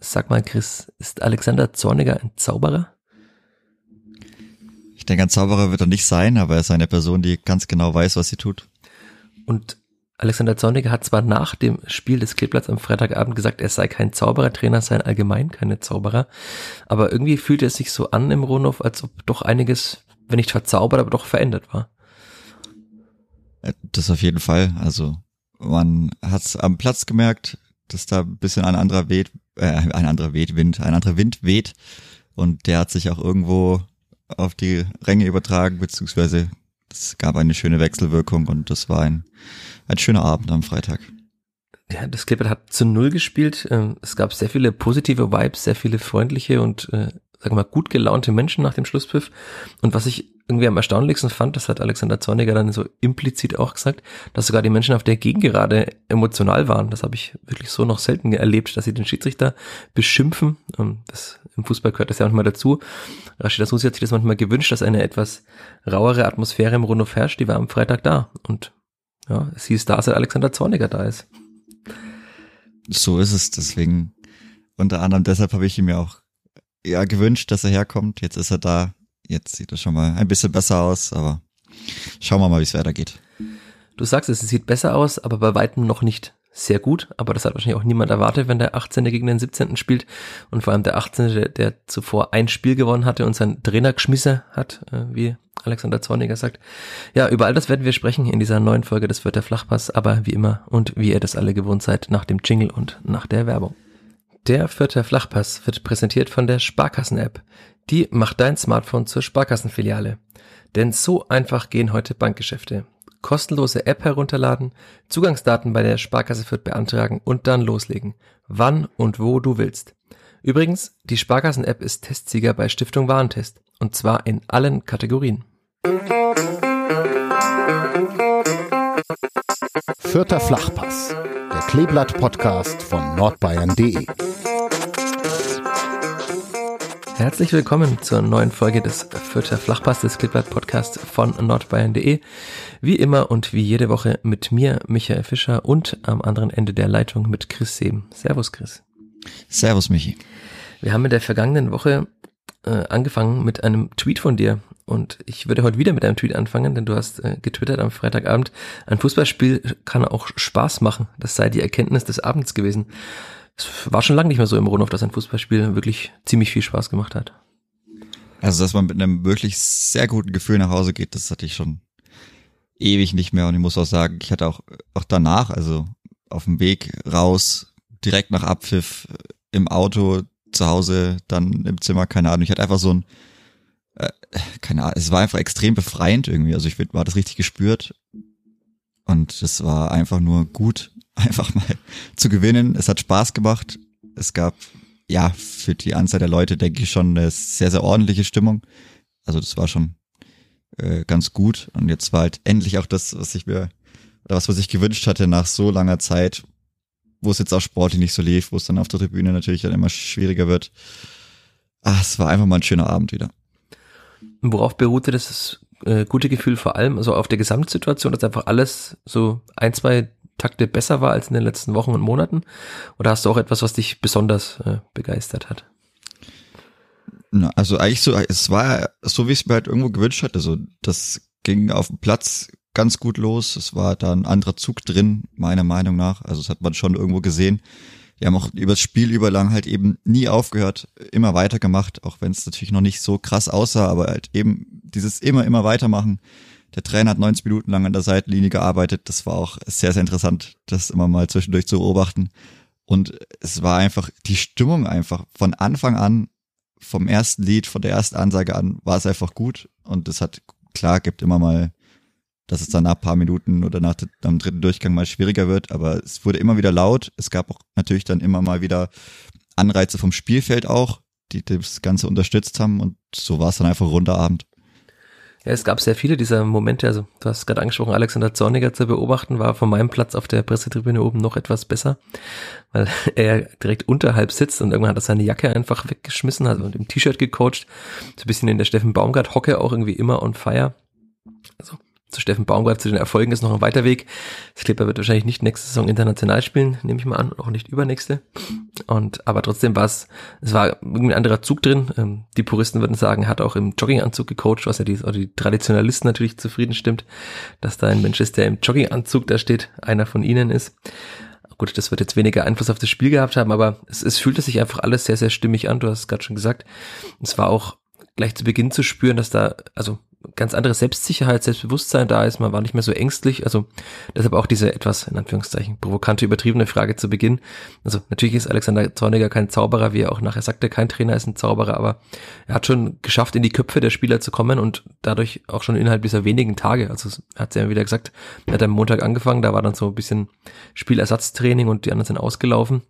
Sag mal, Chris, ist Alexander Zorniger ein Zauberer? Ich denke, ein Zauberer wird er nicht sein, aber er ist eine Person, die ganz genau weiß, was sie tut. Und Alexander Zorniger hat zwar nach dem Spiel des Kleeblatts am Freitagabend gesagt, er sei kein Zauberertrainer, sei allgemein keine Zauberer, aber irgendwie fühlt es sich so an im Rundhof, als ob doch einiges, wenn nicht verzaubert, aber doch verändert war. Äh, das auf jeden Fall. Also man hat es am Platz gemerkt, dass da ein bisschen ein anderer weht, äh, ein anderer weht, Wind, ein anderer Wind weht und der hat sich auch irgendwo auf die Ränge übertragen, beziehungsweise es gab eine schöne Wechselwirkung und das war ein ein schöner Abend am Freitag. Ja, das Clipper hat zu Null gespielt. Ähm, es gab sehr viele positive Vibes, sehr viele freundliche und, äh, sagen wir mal, gut gelaunte Menschen nach dem Schlusspfiff. Und was ich irgendwie am erstaunlichsten fand, das hat Alexander Zorniger dann so implizit auch gesagt, dass sogar die Menschen auf der Gegengerade emotional waren. Das habe ich wirklich so noch selten erlebt, dass sie den Schiedsrichter beschimpfen. Ähm, das, Im Fußball gehört das ja manchmal dazu. Rashida Susi hat sich das manchmal gewünscht, dass eine etwas rauere Atmosphäre im Rundhof herrscht. Die war am Freitag da. Und ja, es hieß da, seit Alexander Zorniger da ist. So ist es, deswegen, unter anderem deshalb habe ich ihm ja auch ja, gewünscht, dass er herkommt. Jetzt ist er da. Jetzt sieht es schon mal ein bisschen besser aus, aber schauen wir mal, wie es weitergeht. Du sagst es, es sieht besser aus, aber bei weitem noch nicht sehr gut, aber das hat wahrscheinlich auch niemand erwartet, wenn der 18. gegen den 17. spielt und vor allem der 18., der, zuvor ein Spiel gewonnen hatte und seinen Trainer geschmissen hat, äh, wie Alexander Zorniger sagt. Ja, über all das werden wir sprechen in dieser neuen Folge des Wörter Flachpass, aber wie immer und wie ihr das alle gewohnt seid, nach dem Jingle und nach der Werbung. Der Vierter Flachpass wird präsentiert von der Sparkassen-App. Die macht dein Smartphone zur Sparkassenfiliale. Denn so einfach gehen heute Bankgeschäfte kostenlose App herunterladen, Zugangsdaten bei der Sparkasse Fürth beantragen und dann loslegen. Wann und wo du willst. Übrigens, die Sparkassen-App ist Testsieger bei Stiftung Warentest. Und zwar in allen Kategorien. Vierter Flachpass, der Kleeblatt-Podcast von nordbayern.de. Herzlich willkommen zur neuen Folge des Fürther Flachpass des Clipboard Podcast von nordbayern.de. Wie immer und wie jede Woche mit mir, Michael Fischer und am anderen Ende der Leitung mit Chris Seeben. Servus, Chris. Servus, Michi. Wir haben in der vergangenen Woche äh, angefangen mit einem Tweet von dir und ich würde heute wieder mit einem Tweet anfangen, denn du hast äh, getwittert am Freitagabend, ein Fußballspiel kann auch Spaß machen. Das sei die Erkenntnis des Abends gewesen es war schon lange nicht mehr so im Rundhof, dass ein Fußballspiel wirklich ziemlich viel Spaß gemacht hat. Also, dass man mit einem wirklich sehr guten Gefühl nach Hause geht, das hatte ich schon ewig nicht mehr. Und ich muss auch sagen, ich hatte auch, auch danach, also auf dem Weg raus, direkt nach Abpfiff, im Auto, zu Hause, dann im Zimmer, keine Ahnung. Ich hatte einfach so ein, äh, keine Ahnung, es war einfach extrem befreiend irgendwie. Also ich war das richtig gespürt. Und es war einfach nur gut, einfach mal zu gewinnen. Es hat Spaß gemacht. Es gab, ja, für die Anzahl der Leute, denke ich, schon eine sehr, sehr ordentliche Stimmung. Also das war schon äh, ganz gut. Und jetzt war halt endlich auch das, was ich mir, oder was, was ich gewünscht hatte nach so langer Zeit, wo es jetzt auch sportlich nicht so lief, wo es dann auf der Tribüne natürlich dann immer schwieriger wird. Ah, es war einfach mal ein schöner Abend wieder. Worauf beruhte das äh, gute Gefühl vor allem, also auf der Gesamtsituation, dass einfach alles so ein, zwei Takte besser war als in den letzten Wochen und Monaten? Oder hast du auch etwas, was dich besonders äh, begeistert hat? Also eigentlich so, es war so, wie ich es mir halt irgendwo gewünscht hatte. Also das ging auf dem Platz ganz gut los. Es war da ein anderer Zug drin, meiner Meinung nach. Also das hat man schon irgendwo gesehen. Die haben auch übers Spiel überlang halt eben nie aufgehört, immer weitergemacht, auch wenn es natürlich noch nicht so krass aussah, aber halt eben dieses immer, immer weitermachen der Trainer hat 90 Minuten lang an der Seitenlinie gearbeitet. Das war auch sehr, sehr interessant, das immer mal zwischendurch zu beobachten. Und es war einfach die Stimmung einfach von Anfang an, vom ersten Lied, von der ersten Ansage an, war es einfach gut. Und es hat, klar, gibt immer mal, dass es dann nach paar Minuten oder nach dem dritten Durchgang mal schwieriger wird. Aber es wurde immer wieder laut. Es gab auch natürlich dann immer mal wieder Anreize vom Spielfeld auch, die das Ganze unterstützt haben. Und so war es dann einfach runder Abend. Ja, es gab sehr viele dieser Momente, also du hast gerade angesprochen, Alexander Zorniger zu beobachten, war von meinem Platz auf der Pressetribüne oben noch etwas besser, weil er direkt unterhalb sitzt und irgendwann hat er seine Jacke einfach weggeschmissen, also mit dem T-Shirt gecoacht, so ein bisschen in der Steffen Baumgart Hocke auch irgendwie immer on fire. Also zu Steffen Baumgart, zu den Erfolgen ist noch ein weiter Weg. Das Clipper wird wahrscheinlich nicht nächste Saison international spielen, nehme ich mal an, auch nicht übernächste. Und, aber trotzdem war es, es war irgendwie ein anderer Zug drin. Ähm, die Puristen würden sagen, hat auch im Jogginganzug gecoacht, was ja die, oder die Traditionalisten natürlich zufrieden stimmt, dass da ein Mensch ist, der im Jogginganzug da steht, einer von ihnen ist. Gut, das wird jetzt weniger Einfluss auf das Spiel gehabt haben, aber es, es fühlte sich einfach alles sehr, sehr stimmig an. Du hast es gerade schon gesagt. Es war auch gleich zu Beginn zu spüren, dass da, also ganz andere Selbstsicherheit, Selbstbewusstsein da ist. Man war nicht mehr so ängstlich. Also deshalb auch diese etwas, in Anführungszeichen, provokante, übertriebene Frage zu Beginn. Also natürlich ist Alexander Zorniger kein Zauberer, wie er auch nachher sagte, kein Trainer ist ein Zauberer, aber er hat schon geschafft, in die Köpfe der Spieler zu kommen und dadurch auch schon innerhalb dieser wenigen Tage. Also er hat ja wieder gesagt, er hat am Montag angefangen, da war dann so ein bisschen Spielersatztraining und die anderen sind ausgelaufen.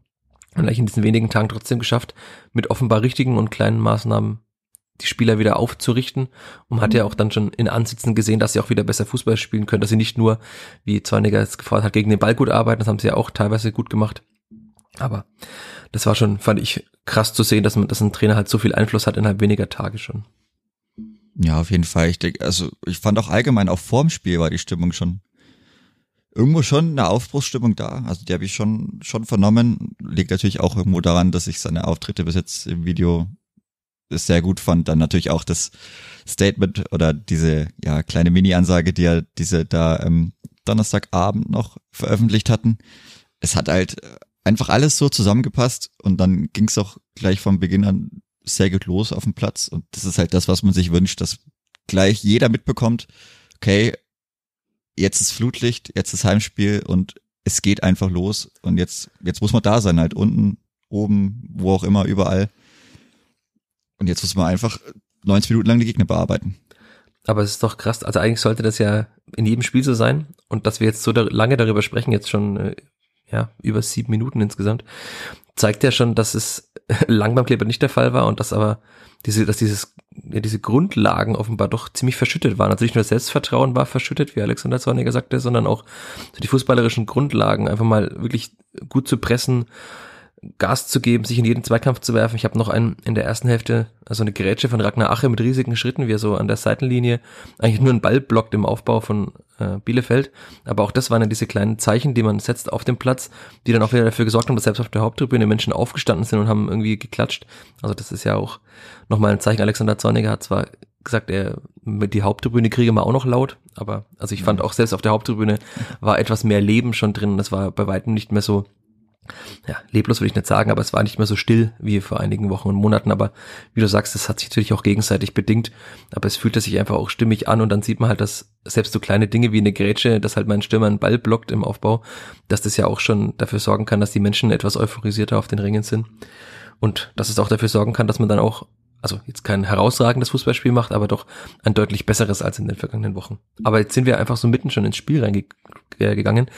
Und gleich in diesen wenigen Tagen trotzdem geschafft, mit offenbar richtigen und kleinen Maßnahmen die Spieler wieder aufzurichten und hat ja auch dann schon in Ansitzen gesehen, dass sie auch wieder besser Fußball spielen können, dass sie nicht nur, wie Zorniger es gefordert hat, gegen den Ball gut arbeiten, das haben sie ja auch teilweise gut gemacht. Aber das war schon, fand ich krass zu sehen, dass man, dass ein Trainer halt so viel Einfluss hat innerhalb weniger Tage schon. Ja, auf jeden Fall. Ich denke, also ich fand auch allgemein auch vorm Spiel war die Stimmung schon irgendwo schon eine Aufbruchsstimmung da. Also die habe ich schon schon vernommen. Liegt natürlich auch irgendwo daran, dass ich seine Auftritte bis jetzt im Video sehr gut fand. Dann natürlich auch das Statement oder diese ja kleine Mini-Ansage, die er diese da ähm, Donnerstagabend noch veröffentlicht hatten. Es hat halt einfach alles so zusammengepasst und dann ging es auch gleich vom Beginn an sehr gut los auf dem Platz. Und das ist halt das, was man sich wünscht, dass gleich jeder mitbekommt, okay, jetzt ist Flutlicht, jetzt ist Heimspiel und es geht einfach los und jetzt, jetzt muss man da sein, halt unten, oben, wo auch immer, überall. Und jetzt muss man einfach 90 Minuten lang die Gegner bearbeiten. Aber es ist doch krass. Also eigentlich sollte das ja in jedem Spiel so sein. Und dass wir jetzt so lange darüber sprechen, jetzt schon äh, ja über sieben Minuten insgesamt, zeigt ja schon, dass es lang beim Kleber nicht der Fall war und dass aber diese, dass dieses, ja, diese Grundlagen offenbar doch ziemlich verschüttet waren. Also nicht nur das Selbstvertrauen war verschüttet, wie Alexander Zorniger sagte, sondern auch die fußballerischen Grundlagen, einfach mal wirklich gut zu pressen, Gas zu geben, sich in jeden Zweikampf zu werfen. Ich habe noch einen in der ersten Hälfte, also eine Gerätsche von Ragnar Ache mit riesigen Schritten, wie er so an der Seitenlinie eigentlich nur einen Ball blockt im Aufbau von äh, Bielefeld. Aber auch das waren ja diese kleinen Zeichen, die man setzt auf dem Platz, die dann auch wieder dafür gesorgt haben, dass selbst auf der Haupttribüne Menschen aufgestanden sind und haben irgendwie geklatscht. Also das ist ja auch nochmal ein Zeichen. Alexander Zorniger hat zwar gesagt, er mit die Haupttribüne kriege mal auch noch laut, aber also ich fand auch selbst auf der Haupttribüne war etwas mehr Leben schon drin. Das war bei weitem nicht mehr so ja, leblos würde ich nicht sagen, aber es war nicht mehr so still wie vor einigen Wochen und Monaten. Aber wie du sagst, das hat sich natürlich auch gegenseitig bedingt. Aber es fühlte sich einfach auch stimmig an und dann sieht man halt, dass selbst so kleine Dinge wie eine Grätsche, dass halt mein Stürmer einen Ball blockt im Aufbau, dass das ja auch schon dafür sorgen kann, dass die Menschen etwas euphorisierter auf den Ringen sind. Und dass es auch dafür sorgen kann, dass man dann auch, also jetzt kein herausragendes Fußballspiel macht, aber doch ein deutlich besseres als in den vergangenen Wochen. Aber jetzt sind wir einfach so mitten schon ins Spiel reingegangen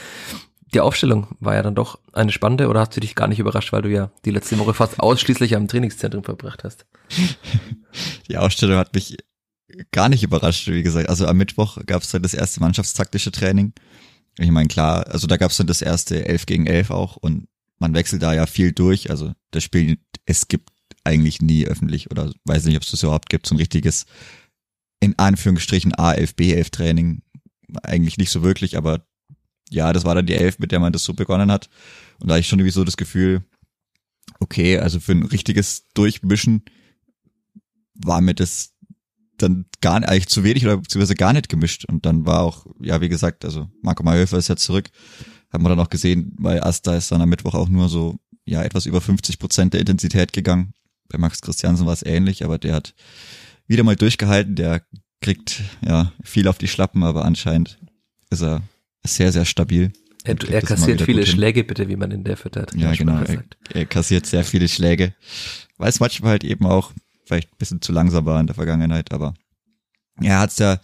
die Aufstellung war ja dann doch eine spannende oder hast du dich gar nicht überrascht, weil du ja die letzte Woche fast ausschließlich am Trainingszentrum verbracht hast? Die Aufstellung hat mich gar nicht überrascht, wie gesagt. Also am Mittwoch gab es dann das erste mannschaftstaktische Training. Ich meine, klar, also da gab es dann das erste 11 gegen 11 auch und man wechselt da ja viel durch. Also das Spiel, es gibt eigentlich nie öffentlich oder weiß nicht, ob es das überhaupt gibt, so ein richtiges, in Anführungsstrichen A11, B11 Training. Eigentlich nicht so wirklich, aber ja, das war dann die Elf, mit der man das so begonnen hat. Und da ich schon irgendwie so das Gefühl, okay, also für ein richtiges Durchmischen war mir das dann gar nicht, eigentlich zu wenig oder beziehungsweise gar nicht gemischt. Und dann war auch, ja, wie gesagt, also Marco Mayhofer ist ja zurück. Haben wir dann auch gesehen, bei Asta ist dann am Mittwoch auch nur so, ja, etwas über 50 Prozent der Intensität gegangen. Bei Max Christiansen war es ähnlich, aber der hat wieder mal durchgehalten. Der kriegt, ja, viel auf die Schlappen, aber anscheinend ist er sehr, sehr stabil. Er, er kassiert viele Schläge, bitte, wie man in der Fütter Ja, genau. Er, er, kassiert sehr viele Schläge. Weil es manchmal halt eben auch vielleicht ein bisschen zu langsam war in der Vergangenheit, aber er hat's ja,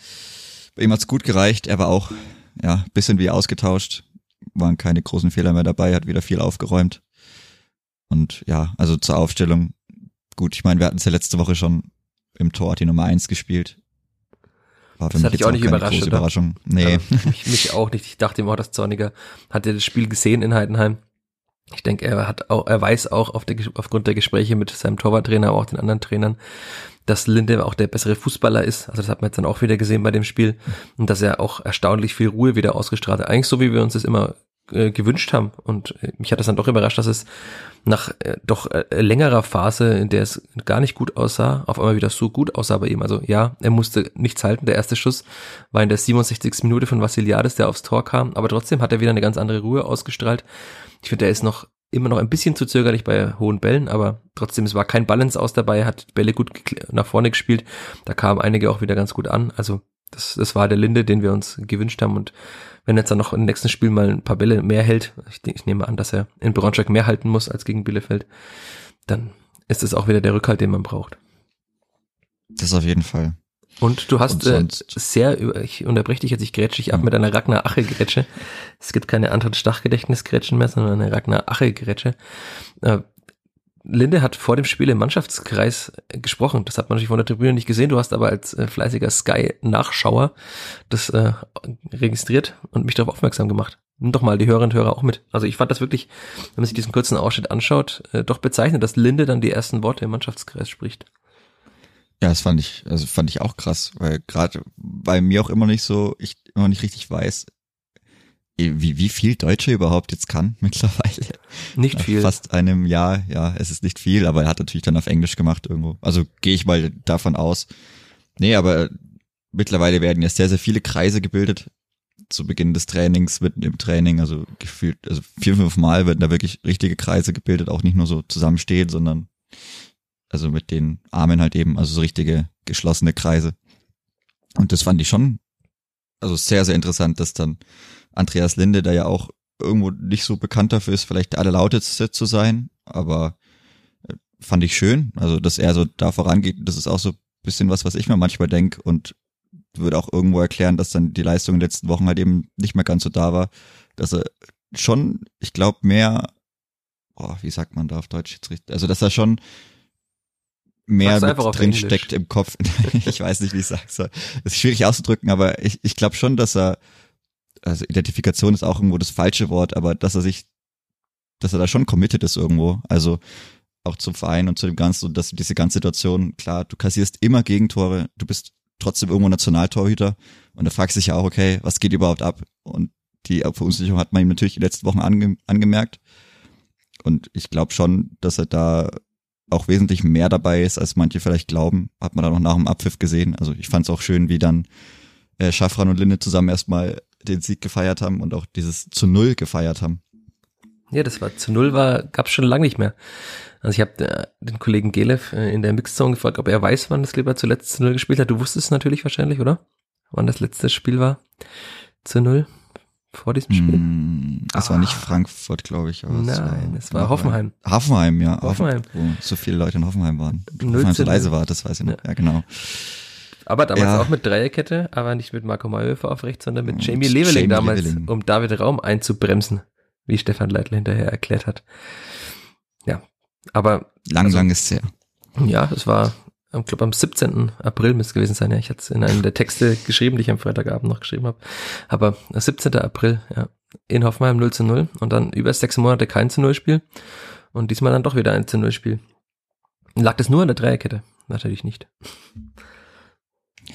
bei ihm hat's gut gereicht. Er war auch, ja, bisschen wie ausgetauscht. Waren keine großen Fehler mehr dabei, hat wieder viel aufgeräumt. Und ja, also zur Aufstellung. Gut, ich meine, wir hatten es ja letzte Woche schon im Tor die Nummer eins gespielt. War das hat dich auch nicht überrascht, oder? Überraschung. Nee. Also, mich, mich, auch nicht. Ich dachte immer, dass Zorniger hatte das Spiel gesehen in Heidenheim Ich denke, er hat auch, er weiß auch auf der, aufgrund der Gespräche mit seinem Torwarttrainer, aber auch den anderen Trainern, dass Linde auch der bessere Fußballer ist. Also das hat man jetzt dann auch wieder gesehen bei dem Spiel. Und dass er auch erstaunlich viel Ruhe wieder ausgestrahlt hat. Eigentlich so, wie wir uns das immer äh, gewünscht haben. Und äh, mich hat das dann doch überrascht, dass es nach äh, doch äh, längerer Phase, in der es gar nicht gut aussah, auf einmal wieder so gut aussah bei ihm. Also ja, er musste nichts halten. Der erste Schuss war in der 67. Minute von Vassiliades, der aufs Tor kam. Aber trotzdem hat er wieder eine ganz andere Ruhe ausgestrahlt. Ich finde, er ist noch immer noch ein bisschen zu zögerlich bei hohen Bällen, aber trotzdem, es war kein Balance aus dabei, hat Bälle gut nach vorne gespielt. Da kamen einige auch wieder ganz gut an. Also das, das war der Linde, den wir uns gewünscht haben. Und wenn er jetzt dann noch im nächsten Spiel mal ein paar Bälle mehr hält, ich, ich nehme an, dass er in Braunschweig mehr halten muss als gegen Bielefeld, dann ist es auch wieder der Rückhalt, den man braucht. Das auf jeden Fall. Und du hast Und äh, sehr, ich unterbreche dich jetzt, ich grätsche dich ab mit einer Ragnar Ache Grätsche. Es gibt keine anderen Stachgedächtnis Grätschen mehr, sondern eine Ragnar Ache Grätsche. Äh, Linde hat vor dem Spiel im Mannschaftskreis gesprochen. Das hat man natürlich von der Tribüne nicht gesehen. Du hast aber als äh, fleißiger Sky-Nachschauer das äh, registriert und mich darauf aufmerksam gemacht. Nimm doch mal die Hörerinnen und Hörer auch mit. Also ich fand das wirklich, wenn man sich diesen kurzen Ausschnitt anschaut, äh, doch bezeichnet, dass Linde dann die ersten Worte im Mannschaftskreis spricht. Ja, das fand ich, also fand ich auch krass, weil gerade bei mir auch immer nicht so, ich immer nicht richtig weiß, wie, wie viel Deutsche überhaupt jetzt kann mittlerweile. Nicht viel. fast einem Jahr, ja, es ist nicht viel, aber er hat natürlich dann auf Englisch gemacht irgendwo. Also gehe ich mal davon aus. Nee, aber mittlerweile werden ja sehr, sehr viele Kreise gebildet. Zu Beginn des Trainings, mitten im Training, also gefühlt, also vier, fünf Mal werden da wirklich richtige Kreise gebildet, auch nicht nur so zusammenstehen, sondern also mit den Armen halt eben, also so richtige geschlossene Kreise. Und das fand ich schon, also sehr, sehr interessant, dass dann Andreas Linde, der ja auch irgendwo nicht so bekannt dafür ist, vielleicht der allerlauteste zu sein, aber äh, fand ich schön, also dass er so da vorangeht, das ist auch so bisschen was, was ich mir manchmal denke und würde auch irgendwo erklären, dass dann die Leistung in den letzten Wochen halt eben nicht mehr ganz so da war, dass er schon, ich glaube, mehr, oh, wie sagt man da auf Deutsch jetzt richtig, also dass er schon mehr drin steckt im Kopf. ich weiß nicht, wie ich sagen soll. Das ist schwierig auszudrücken, aber ich, ich glaube schon, dass er, also Identifikation ist auch irgendwo das falsche Wort, aber dass er sich, dass er da schon committed ist irgendwo. Also auch zum Verein und zu dem Ganzen und dass diese ganze Situation, klar, du kassierst immer Gegentore, du bist trotzdem irgendwo Nationaltorhüter und da fragst du dich ja auch, okay, was geht überhaupt ab? Und die Verunsicherung hat man ihm natürlich die letzten Wochen ange angemerkt. Und ich glaube schon, dass er da auch wesentlich mehr dabei ist, als manche vielleicht glauben. Hat man da noch nach dem Abpfiff gesehen. Also ich fand es auch schön, wie dann äh, Schaffran und Linde zusammen erstmal den Sieg gefeiert haben und auch dieses zu Null gefeiert haben. Ja, das war zu Null war, gab's schon lange nicht mehr. Also ich habe äh, den Kollegen Gelev äh, in der Mixzone gefragt, ob er weiß, wann das Kleber zuletzt zu Null gespielt hat. Du wusstest es natürlich wahrscheinlich, oder? Wann das letzte Spiel war zu Null vor diesem Spiel? Mm, das ah. war nicht ah. Frankfurt, glaube ich. Nein, es war, es war Hoffenheim. Hoffenheim, ja. Hoffenheim. Wo so viele Leute in Hoffenheim waren. Hoffenheim so leise war, das weiß ich noch. Ja, ja genau. Aber damals ja. auch mit Dreierkette, aber nicht mit Marco Mayhofer auf rechts, sondern mit Jamie Leveling Jamie damals, Leveling. um David Raum einzubremsen, wie Stefan Leitl hinterher erklärt hat. Ja, aber. Lang, also, lang ist es her. Ja, es war, ich glaube am 17. April müsste es gewesen sein. Ja, ich hatte es in einem der Texte geschrieben, die ich am Freitagabend noch geschrieben habe. Aber 17. April, ja, in Hoffenheim 0 zu 0 und dann über sechs Monate kein zu 0 Spiel und diesmal dann doch wieder ein zu 0 Spiel. Lag das nur an der Dreierkette? Natürlich nicht.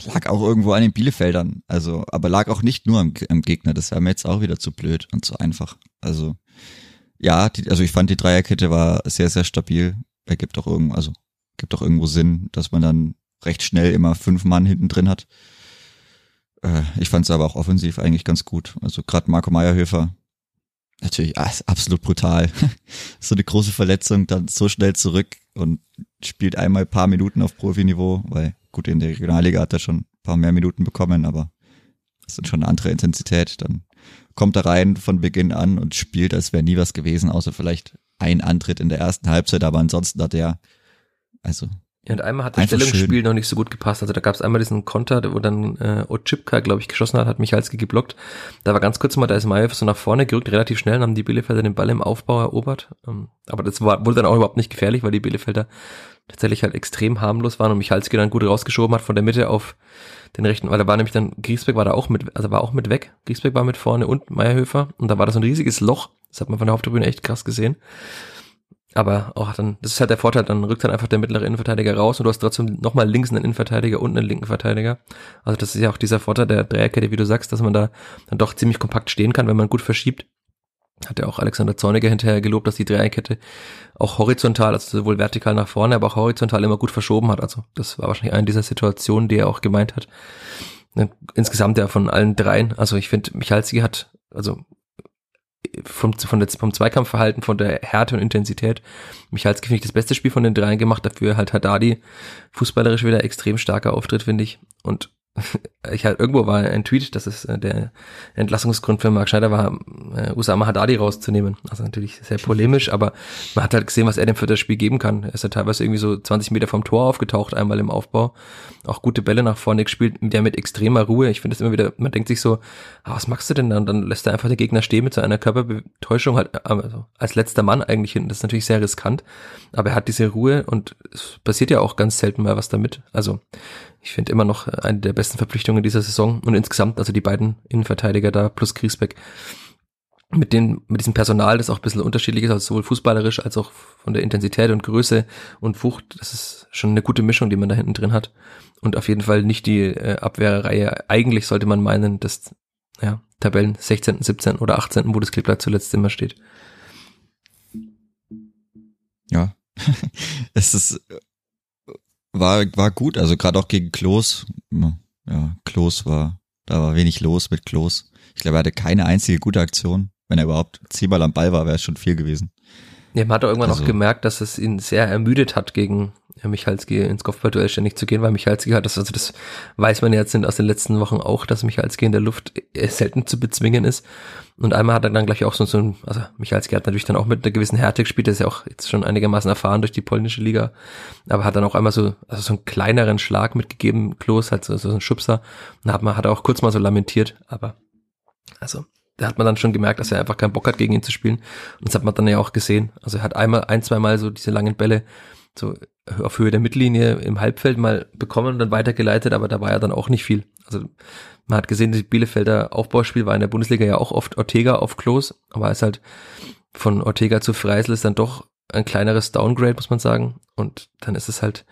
Lag auch irgendwo an den Bielefeldern, also, aber lag auch nicht nur am, am Gegner, das wäre mir jetzt auch wieder zu blöd und zu einfach. Also, ja, die, also ich fand die Dreierkette war sehr, sehr stabil. Ergibt auch irgendwo, also gibt auch irgendwo Sinn, dass man dann recht schnell immer fünf Mann hinten drin hat. Äh, ich fand es aber auch offensiv eigentlich ganz gut. Also gerade Marco Meyerhöfer, natürlich absolut brutal. so eine große Verletzung, dann so schnell zurück und spielt einmal paar Minuten auf Profiniveau, weil gut, in der Regionalliga hat er schon ein paar mehr Minuten bekommen, aber das ist schon eine andere Intensität. Dann kommt er rein von Beginn an und spielt, als wäre nie was gewesen, außer vielleicht ein Antritt in der ersten Halbzeit, aber ansonsten hat er also. Ja, und einmal hat das Stellungsspiel schön. noch nicht so gut gepasst. Also da gab es einmal diesen Konter, wo dann äh, Ochipka, glaube ich, geschossen hat, hat Michalski geblockt. Da war ganz kurz mal, da ist Mayev so nach vorne gerückt, relativ schnell, haben die Bielefelder den Ball im Aufbau erobert. Ähm, aber das war, wurde dann auch überhaupt nicht gefährlich, weil die Bielefelder tatsächlich halt extrem harmlos waren und Michalski dann gut rausgeschoben hat von der Mitte auf den rechten, weil da war nämlich dann, Griesbeck war da auch mit, also war auch mit weg. Griesbeck war mit vorne und Meierhöfer und da war das so ein riesiges Loch Das hat man von der Haupttribüne echt krass gesehen. Aber auch dann, das ist halt der Vorteil, dann rückt dann einfach der mittlere Innenverteidiger raus und du hast trotzdem nochmal links einen Innenverteidiger und einen linken Verteidiger. Also das ist ja auch dieser Vorteil der Dreierkette, wie du sagst, dass man da dann doch ziemlich kompakt stehen kann, wenn man gut verschiebt. Hat ja auch Alexander Zorniger hinterher gelobt, dass die Dreierkette auch horizontal, also sowohl vertikal nach vorne, aber auch horizontal immer gut verschoben hat. Also das war wahrscheinlich eine dieser Situationen, die er auch gemeint hat. Insgesamt ja von allen dreien. Also ich finde, Michalski hat, also vom, von der, vom Zweikampfverhalten, von der Härte und Intensität. Michalski finde ich das beste Spiel von den dreien gemacht, dafür halt Haddadi fußballerisch wieder extrem starker Auftritt, finde ich. Und ich halt irgendwo war ein Tweet, dass es äh, der Entlassungsgrund für Mark Schneider war, äh, Usama Haddadi rauszunehmen. Also natürlich sehr polemisch, aber man hat halt gesehen, was er dem für das Spiel geben kann. Er ist ja teilweise irgendwie so 20 Meter vom Tor aufgetaucht, einmal im Aufbau. Auch gute Bälle nach vorne gespielt, der mit extremer Ruhe. Ich finde es immer wieder, man denkt sich so, ah, was machst du denn da? Und dann lässt er einfach den Gegner stehen mit so einer Körperbetäuschung halt, äh, also als letzter Mann eigentlich hinten. Das ist natürlich sehr riskant, aber er hat diese Ruhe und es passiert ja auch ganz selten mal was damit. Also ich finde immer noch eine der besten Verpflichtungen dieser Saison und insgesamt, also die beiden Innenverteidiger da plus Griesbeck mit den, mit diesem Personal, das auch ein bisschen unterschiedlich ist, also sowohl fußballerisch als auch von der Intensität und Größe und Wucht, das ist schon eine gute Mischung, die man da hinten drin hat. Und auf jeden Fall nicht die äh, Abwehrreihe. Eigentlich sollte man meinen, dass ja, Tabellen 16., 17. oder 18., wo das Kleeblatt zuletzt immer steht. Ja, es ist war, war gut, also gerade auch gegen Klos. Ja, Klos war, da war wenig los mit Klos. Ich glaube, er hatte keine einzige gute Aktion. Wenn er überhaupt zehnmal am Ball war, wäre es schon viel gewesen. Ja, man hat auch irgendwann also, auch gemerkt, dass es ihn sehr ermüdet hat, gegen Michalski ins Kopfballduell ständig zu gehen, weil Michalski hat das, also das weiß man jetzt aus den letzten Wochen auch, dass Michalski in der Luft selten zu bezwingen ist. Und einmal hat er dann gleich auch so, so ein, also Michalski hat natürlich dann auch mit einer gewissen Härte gespielt, der ist ja auch jetzt schon einigermaßen erfahren durch die polnische Liga, aber hat dann auch einmal so, also so einen kleineren Schlag mitgegeben, Klos, halt so, so ein Schubser. Und hat man, hat er auch kurz mal so lamentiert, aber also da hat man dann schon gemerkt, dass er einfach keinen Bock hat, gegen ihn zu spielen. Und das hat man dann ja auch gesehen. Also er hat einmal, ein, zwei Mal so diese langen Bälle so auf Höhe der Mittellinie im Halbfeld mal bekommen und dann weitergeleitet, aber da war ja dann auch nicht viel. Also man hat gesehen, das Bielefelder Aufbauspiel war in der Bundesliga ja auch oft Ortega auf Klos, aber es halt von Ortega zu Freisel ist dann doch ein kleineres Downgrade, muss man sagen. Und dann ist es halt,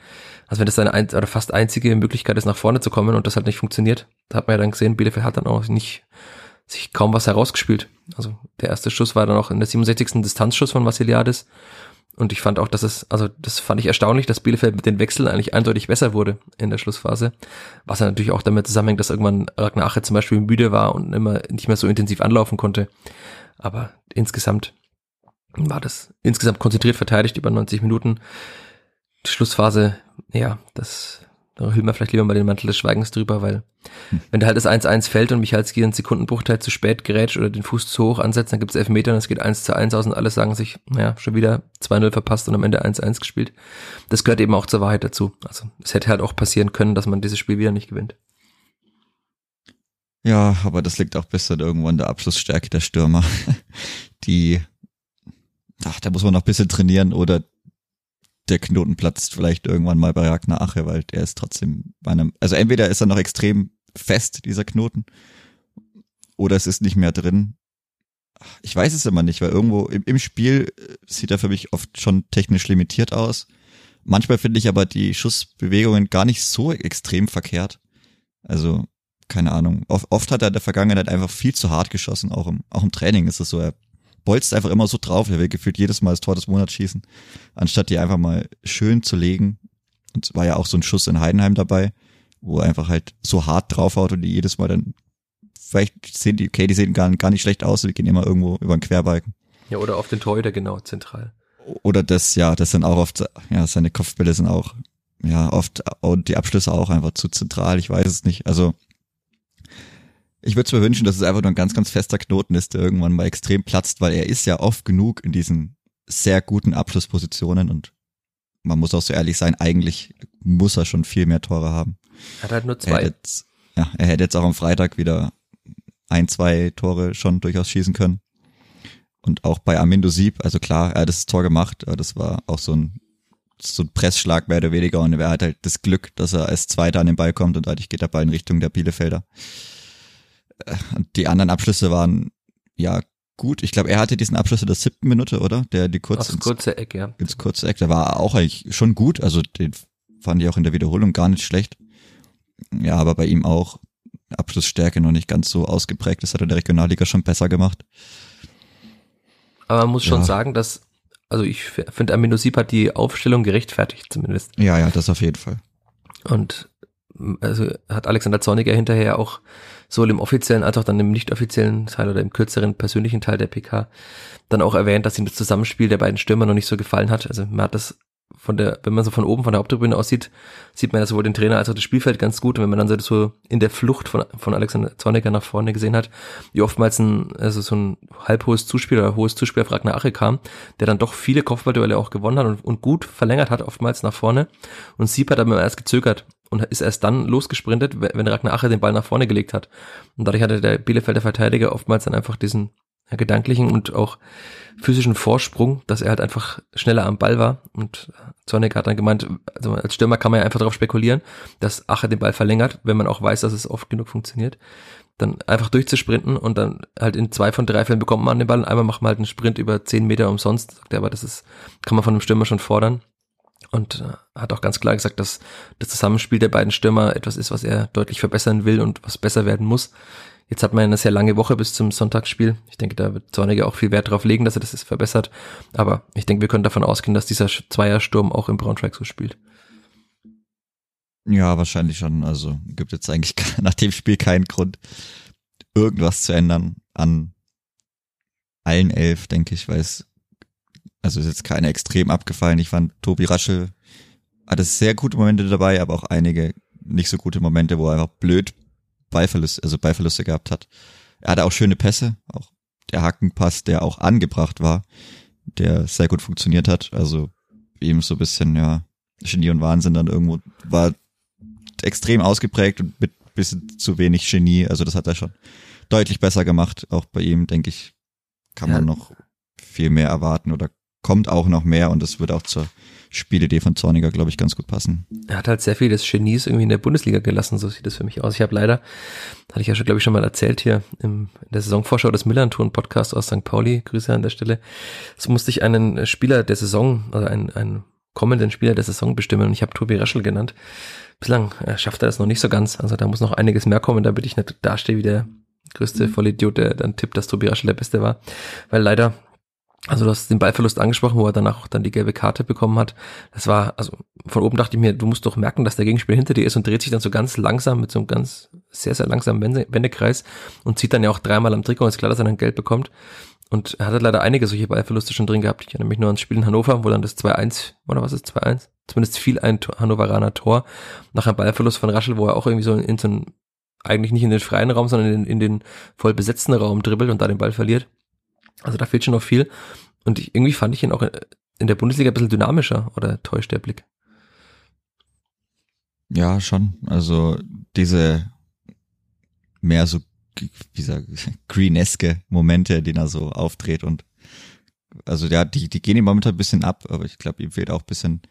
also wenn das eine ein, oder fast einzige Möglichkeit ist, nach vorne zu kommen und das halt nicht funktioniert, da hat man ja dann gesehen, Bielefeld hat dann auch nicht sich kaum was herausgespielt. Also der erste Schuss war dann auch in der 67. Distanzschuss von Vassiliadis. Und ich fand auch, dass es, also das fand ich erstaunlich, dass Bielefeld mit den Wechseln eigentlich eindeutig besser wurde in der Schlussphase. Was ja natürlich auch damit zusammenhängt, dass irgendwann Ragnar Ache zum Beispiel müde war und immer nicht mehr so intensiv anlaufen konnte. Aber insgesamt war das insgesamt konzentriert verteidigt über 90 Minuten. Die Schlussphase, ja, das da hüllen wir vielleicht lieber mal den Mantel des Schweigens drüber, weil hm. wenn da halt das 1-1 fällt und Michalski einen Sekundenbruchteil zu spät gerätscht oder den Fuß zu hoch ansetzt, dann gibt es Elfmeter und es geht 1 zu 1 aus und alle sagen sich, naja, schon wieder 2-0 verpasst und am Ende 1-1 gespielt. Das gehört eben auch zur Wahrheit dazu. Also es hätte halt auch passieren können, dass man dieses Spiel wieder nicht gewinnt. Ja, aber das liegt auch bis dann irgendwann der Abschlussstärke der Stürmer. Die, ach, da muss man noch ein bisschen trainieren oder der Knoten platzt vielleicht irgendwann mal bei Ragnar Ache, weil der ist trotzdem bei einem, also entweder ist er noch extrem fest, dieser Knoten, oder es ist nicht mehr drin. Ich weiß es immer nicht, weil irgendwo im, im Spiel äh, sieht er für mich oft schon technisch limitiert aus. Manchmal finde ich aber die Schussbewegungen gar nicht so extrem verkehrt. Also, keine Ahnung. Oft, oft hat er in der Vergangenheit einfach viel zu hart geschossen, auch im, auch im Training ist es so. Er bolzt einfach immer so drauf. Er will gefühlt jedes Mal das Tor des Monats schießen, anstatt die einfach mal schön zu legen. Und es war ja auch so ein Schuss in Heidenheim dabei, wo er einfach halt so hart draufhaut und die jedes Mal dann, vielleicht sehen die, okay, die sehen gar, gar nicht schlecht aus, die gehen immer irgendwo über den Querbalken. Ja, oder auf den Torhüter, genau, zentral. Oder das, ja, das sind auch oft, ja, seine Kopfbälle sind auch, ja, oft, und die Abschlüsse auch einfach zu zentral, ich weiß es nicht. Also, ich würde mir wünschen, dass es einfach nur ein ganz, ganz fester Knoten ist, der irgendwann mal extrem platzt, weil er ist ja oft genug in diesen sehr guten Abschlusspositionen und man muss auch so ehrlich sein, eigentlich muss er schon viel mehr Tore haben. Hat halt nur zwei. Er jetzt, ja, er hätte jetzt auch am Freitag wieder ein, zwei Tore schon durchaus schießen können. Und auch bei Amindo Sieb, also klar, er hat das Tor gemacht, aber das war auch so ein, so ein Pressschlag mehr oder weniger und er hat halt das Glück, dass er als Zweiter an den Ball kommt und dadurch geht der Ball in Richtung der Bielefelder die anderen Abschlüsse waren ja gut. Ich glaube, er hatte diesen Abschluss in der siebten Minute, oder? Der die kurz Aufs kurze Eck, ja. ins kurze Eck, der war auch eigentlich schon gut. Also den fand ich auch in der Wiederholung gar nicht schlecht. Ja, aber bei ihm auch Abschlussstärke noch nicht ganz so ausgeprägt. Das hat er in der Regionalliga schon besser gemacht. Aber man muss schon Ja. sagen, dass, also ich finde, Amino Sieb hat die Aufstellung gerechtfertigt zumindest. Ja, ja, das auf jeden Fall. Und also hat Alexander Zorniger hinterher auch sowohl im offiziellen als auch dann im nicht offiziellen Teil oder im kürzeren persönlichen Teil der PK dann auch erwähnt, dass ihm das Zusammenspiel der beiden Stürmer noch nicht so gefallen hat. Also man hat das von der, wenn man so von oben von der Haupttribüne aussieht, sieht man ja sowohl den Trainer als auch das Spielfeld ganz gut. Und wenn man dann so in der Flucht von, von Alexander Zorniger nach vorne gesehen hat, wie oftmals ein, also so ein halbhohes Zuspiel oder hohes Zuspiel auf Ragnar Ache kam, der dann doch viele Kopfballduelle auch gewonnen hat und, und gut verlängert hat, oftmals nach vorne. Und Sieb hat aber erst gezögert und ist erst dann losgesprintet, wenn Ragnar Ache den Ball nach vorne gelegt hat. Und dadurch hatte der Bielefelder Verteidiger oftmals dann einfach diesen ja, gedanklichen und auch physischen Vorsprung, dass er halt einfach schneller am Ball war. Und Zornig hat dann gemeint, also als Stürmer kann man ja einfach darauf spekulieren, dass Ache den Ball verlängert, wenn man auch weiß, dass es oft genug funktioniert. Dann einfach durchzusprinten und dann halt in zwei von drei Fällen bekommt man den Ball und einmal macht man halt einen Sprint über zehn Meter umsonst, sagt er, aber das ist, kann man von einem Stürmer schon fordern. Und äh, hat auch ganz klar gesagt, dass das Zusammenspiel der beiden Stürmer etwas ist, was er deutlich verbessern will und was besser werden muss. Jetzt hat man eine sehr lange Woche bis zum Sonntagsspiel. Ich denke, da wird Zorniger auch viel Wert drauf legen, dass er das verbessert. Aber ich denke, wir können davon ausgehen, dass dieser Zweiersturm auch im Braunschweig so spielt. Ja, wahrscheinlich schon. Also gibt jetzt eigentlich nach dem Spiel keinen Grund, irgendwas zu ändern an allen elf, denke ich, weil es, also ist jetzt keine extrem abgefallen. Ich fand, Tobi Raschel hatte sehr gute Momente dabei, aber auch einige nicht so gute Momente, wo er einfach blöd Ballverluste, also Ballverluste gehabt hat. Er hatte auch schöne Pässe, auch der Hackenpass, der auch angebracht war, der sehr gut funktioniert hat. Also eben so ein bisschen, ja, Genie und Wahnsinn dann irgendwo war extrem ausgeprägt und mit bisschen zu wenig Genie. Also das hat er schon deutlich besser gemacht. Auch bei ihm, denke ich, kann Ja. man noch viel mehr erwarten oder kommt auch noch mehr und das wird auch zur Spielidee von Zorniger, glaube ich, ganz gut passen. Er hat halt sehr viel des Genies irgendwie in der Bundesliga gelassen, so sieht das für mich aus. Ich habe leider, hatte ich ja schon, glaube ich, schon mal erzählt hier im, in der Saisonvorschau des Millanton-Podcast aus St. Pauli, Grüße an der Stelle, so musste ich einen Spieler der Saison, also einen, einen kommenden Spieler der Saison bestimmen und ich habe Tobi Raschel genannt. Bislang äh, schafft er das noch nicht so ganz, also da muss noch einiges mehr kommen, damit ich nicht dastehe wie der größte Vollidiot, der dann tippt, dass Tobi Raschel der Beste war, weil leider also du hast den Ballverlust angesprochen, wo er danach auch dann die gelbe Karte bekommen hat. Das war, also von oben dachte ich mir, du musst doch merken, dass der Gegenspieler hinter dir ist und dreht sich dann so ganz langsam mit so einem ganz sehr, sehr langsamen Wende- Wendekreis und zieht dann ja auch dreimal am Trikot und ist klar, dass er dann gelb bekommt. Und er hat leider einige solche Ballverluste schon drin gehabt. Ich erinnere mich nur ans Spiel in Hannover, wo dann das 2-1, oder was ist 2-1? Zumindest fiel ein Hannoveraner Tor nach einem Ballverlust von Raschel, wo er auch irgendwie so in so einen, eigentlich nicht in den freien Raum, sondern in, in den voll besetzten Raum dribbelt und da den Ball verliert. Also da fehlt schon noch viel. Und ich, irgendwie fand ich ihn auch in der Bundesliga ein bisschen dynamischer oder täuscht der Blick. Ja, schon. Also diese mehr so, wie sag greeneske Momente, die er so aufdreht und also ja, die, die gehen ihm momentan ein bisschen ab, aber ich glaube, ihm fehlt auch ein bisschen.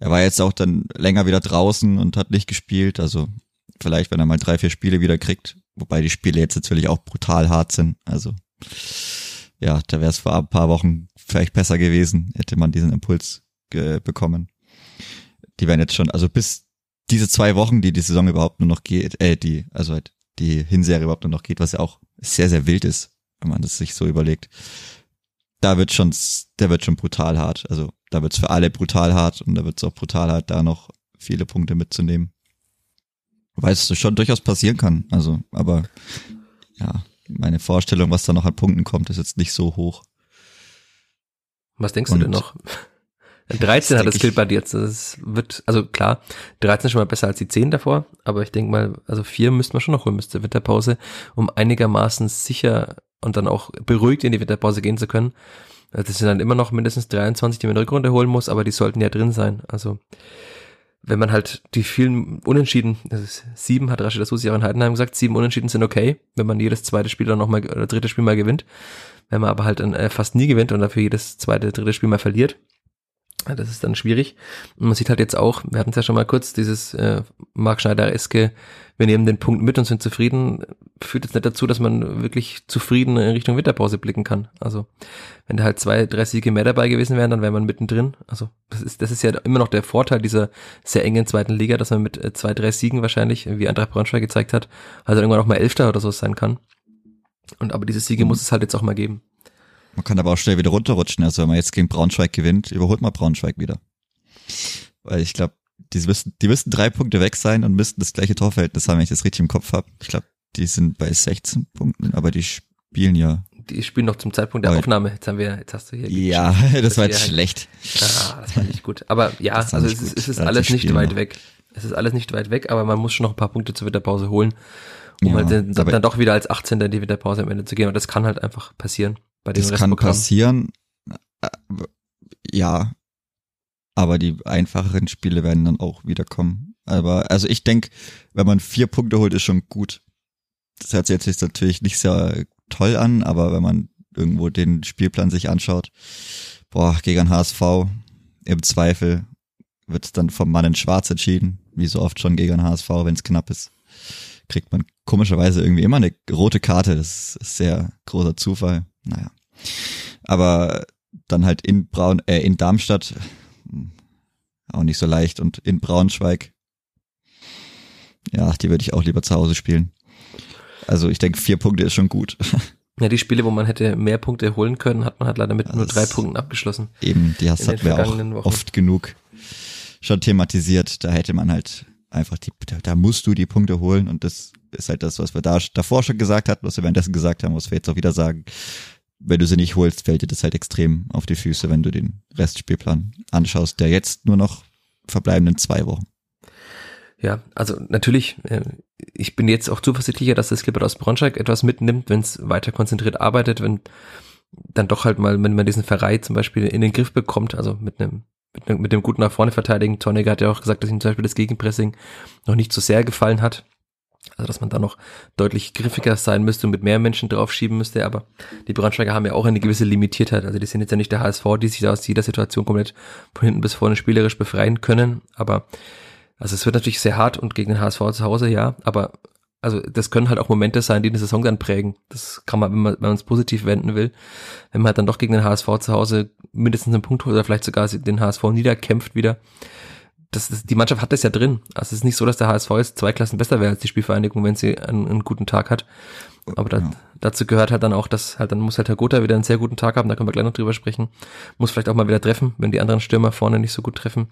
Er war jetzt auch dann länger wieder draußen und hat nicht gespielt, also vielleicht, wenn er mal drei, vier Spiele wieder kriegt, wobei die Spiele jetzt natürlich auch brutal hart sind. Also ja, da wäre es vor ein paar Wochen vielleicht besser gewesen, hätte man diesen Impuls ge- bekommen. Die werden jetzt schon, also bis diese zwei Wochen, die die Saison überhaupt nur noch geht, äh, die, also halt die Hinserie überhaupt nur noch geht, was ja auch sehr, sehr wild ist, wenn man das sich so überlegt. Da wird schon, der wird schon brutal hart. Also da wird's für alle brutal hart und da wird's auch brutal hart, da noch viele Punkte mitzunehmen. Weil es schon durchaus passieren kann. Also, aber ja, meine Vorstellung, was da noch an Punkten kommt, ist jetzt nicht so hoch. Was denkst du Und- denn noch? 13 hat das Skillpad jetzt. Das wird, also klar, 13 ist schon mal besser als die 10 davor, aber ich denke mal, also 4 müsste man schon noch holen bis zur Winterpause, um einigermaßen sicher und dann auch beruhigt in die Winterpause gehen zu können. Also Das sind dann immer noch mindestens 23, die man in der Rückrunde holen muss, aber die sollten ja drin sein. Also wenn man halt die vielen Unentschieden, ist sieben, hat Rashid Asusi auch in Heidenheim gesagt, sieben Unentschieden sind okay, wenn man jedes zweite Spiel dann nochmal, oder dritte Spiel mal gewinnt. Wenn man aber halt äh, fast nie gewinnt und dafür jedes zweite, dritte Spiel mal verliert, Das ist dann schwierig. Und man sieht halt jetzt auch, wir hatten es ja schon mal kurz, dieses äh, Mark Schneider-eske, wir nehmen den Punkt mit und sind zufrieden, führt jetzt nicht dazu, dass man wirklich zufrieden in Richtung Winterpause blicken kann. Also wenn da halt zwei, drei Siege mehr dabei gewesen wären, dann wäre man mittendrin. Also das ist, das ist ja immer noch der Vorteil dieser sehr engen zweiten Liga, dass man mit äh, zwei, drei Siegen wahrscheinlich, wie Eintracht Braunschweig gezeigt hat, also irgendwann auch mal Elfter oder so sein kann. Und aber diese Siege mhm. muss es halt jetzt auch mal geben. Man kann aber auch schnell wieder runterrutschen. Also wenn man jetzt gegen Braunschweig gewinnt, überholt man Braunschweig wieder. Weil ich glaube, die müssen, die müssten drei Punkte weg sein und müssten das gleiche Torverhältnis haben, wenn ich das richtig im Kopf habe. Ich glaube, die sind bei 16 Punkten, aber die spielen ja. Die spielen noch zum Zeitpunkt der Weil- Aufnahme. Jetzt haben wir, jetzt hast du hier. Ja, das Das war jetzt wäre- schlecht. Ah, das war nicht gut. Aber ja, also es ist, es ist alles nicht weit noch. weg. Es ist alles nicht weit weg, aber man muss schon noch ein paar Punkte zur Winterpause holen, um Ja, halt dann, aber- dann doch wieder als 18. in die Winterpause am Ende zu gehen. Und das kann halt einfach passieren bei dem Das kann passieren. Äh, Ja. Aber die einfacheren Spiele werden dann auch wiederkommen. Aber, also ich denke, wenn man vier Punkte holt, ist schon gut. Das hört sich jetzt natürlich nicht sehr toll an, aber wenn man irgendwo den Spielplan sich anschaut, boah, gegen HSV, im Zweifel wird es dann vom Mann in Schwarz entschieden, wie so oft schon gegen HSV, wenn es knapp ist. Kriegt man komischerweise irgendwie immer eine rote Karte. Das ist sehr großer Zufall. Naja. Aber dann halt in Braun, äh, in Darmstadt hm, auch nicht so leicht und in Braunschweig. Ja, die würde ich auch lieber zu Hause spielen. Also ich denke, vier Punkte ist schon gut. Ja, die Spiele, wo man hätte mehr Punkte holen können, hat man halt leider mit nur Das- drei Punkten abgeschlossen. Eben, die hast hatten wir auch Wochen. oft genug schon thematisiert. Da hätte man halt einfach die, da, da musst du die Punkte holen und das ist halt das, was wir da davor schon gesagt hatten, was wir währenddessen gesagt haben, was wir jetzt auch wieder sagen. Wenn du sie nicht holst, fällt dir das halt extrem auf die Füße, wenn du den Restspielplan anschaust, der jetzt nur noch verbleibenden zwei Wochen. Ja, also natürlich, äh, ich bin jetzt auch zuversichtlicher, dass das Clipper aus Braunschweig etwas mitnimmt, wenn es weiter konzentriert arbeitet, wenn dann doch halt mal, wenn man diesen Verrei zum Beispiel in den Griff bekommt, also mit einem mit, einem- mit dem guten nach vorne verteidigen. Torniger hat ja auch gesagt, dass ihm zum Beispiel das Gegenpressing noch nicht so sehr gefallen hat. Also dass man da noch deutlich griffiger sein müsste und mit mehr Menschen draufschieben müsste, aber die Braunschweiger haben ja auch eine gewisse Limitiertheit. Also die sind jetzt ja nicht der HSV, die sich da aus jeder Situation komplett von hinten bis vorne spielerisch befreien können, aber also es wird natürlich sehr hart und gegen den HSV zu Hause, ja, aber also das können halt auch Momente sein, die eine Saison dann prägen. Das kann man, wenn man, wenn man es positiv wenden will, wenn man halt dann doch gegen den HSV zu Hause mindestens einen Punkt holt oder vielleicht sogar den HSV niederkämpft wieder. Das, das, die Mannschaft hat das ja drin. Also es ist nicht so, dass der HSV jetzt zwei Klassen besser wäre als die Spielvereinigung, wenn sie einen, einen guten Tag hat. Aber da, Ja. dazu gehört halt dann auch, dass halt dann muss halt Herr Gotha wieder einen sehr guten Tag haben, da können wir gleich noch drüber sprechen. Muss vielleicht auch mal wieder treffen, wenn die anderen Stürmer vorne nicht so gut treffen.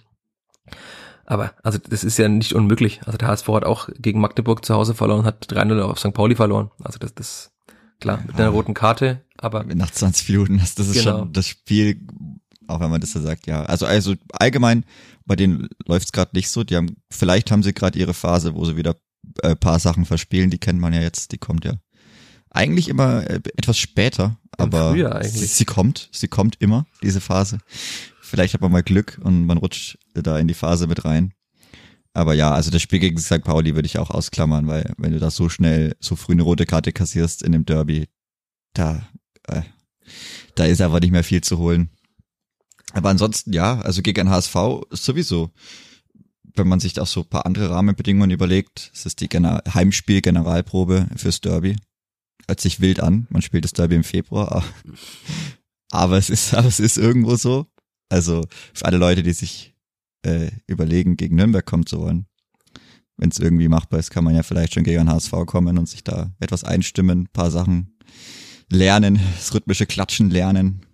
Aber also das ist ja nicht unmöglich. Also der HSV hat auch gegen Magdeburg zu Hause verloren, hat 3-0 auf St. Pauli verloren. Also das, das klar, mit einer roten Karte, aber Nach 20 Minuten, das, das ist Genau. schon das Spiel, auch wenn man das so sagt, ja. Also, also allgemein, bei denen läuft's es gerade nicht so. Die haben, vielleicht haben sie gerade ihre Phase, wo sie wieder äh, paar Sachen verspielen, die kennt man ja jetzt, die kommt ja eigentlich immer äh, etwas später, aber. Sie, sie kommt, sie kommt immer, diese Phase. Vielleicht hat man mal Glück und man rutscht da in die Phase mit rein. Aber ja, also das Spiel gegen St. Pauli würde ich auch ausklammern, weil wenn du da so schnell, so früh eine rote Karte kassierst in dem Derby, da, äh, da ist einfach nicht mehr viel zu holen. Aber ansonsten ja, also gegen HSV ist sowieso, wenn man sich auch so ein paar andere Rahmenbedingungen überlegt, es ist die Gener Heimspiel-Generalprobe fürs Derby. Hört sich wild an, man spielt das Derby im Februar, aber, aber es ist, aber es ist irgendwo so. Also für alle Leute, die sich äh, überlegen, gegen Nürnberg kommen zu wollen, wenn es irgendwie machbar ist, kann man ja vielleicht schon gegen den HSV kommen und sich da etwas einstimmen, paar Sachen lernen, das rhythmische Klatschen lernen,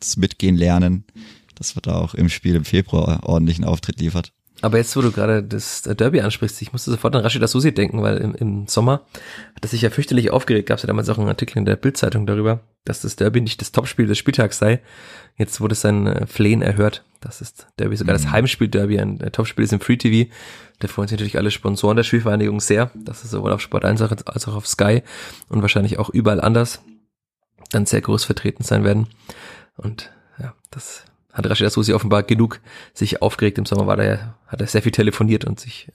das Mitgehen lernen, dass man da auch im Spiel im Februar ordentlichen Auftritt liefert. Aber jetzt, wo du gerade das Derby ansprichst, ich musste sofort an Rashida Susi denken, weil im, im Sommer hat er sich ja fürchterlich aufgeregt. Gab es ja damals auch einen Artikel in der Bildzeitung darüber, dass das Derby nicht das Topspiel des Spieltags sei. Jetzt wurde sein äh, Flehen erhört. Das ist Derby sogar das Mhm. Heimspiel-Derby. Ein äh, Topspiel ist im Free TV. Da freuen sich natürlich alle Sponsoren der Spielvereinigung sehr. Das ist sowohl auf Sport 1 als auch auf Sky und wahrscheinlich auch überall anders dann sehr groß vertreten sein werden. Und ja, das hat Rashida Susi offenbar genug sich aufgeregt. Im Sommer war da ja, hat er sehr viel telefoniert und sich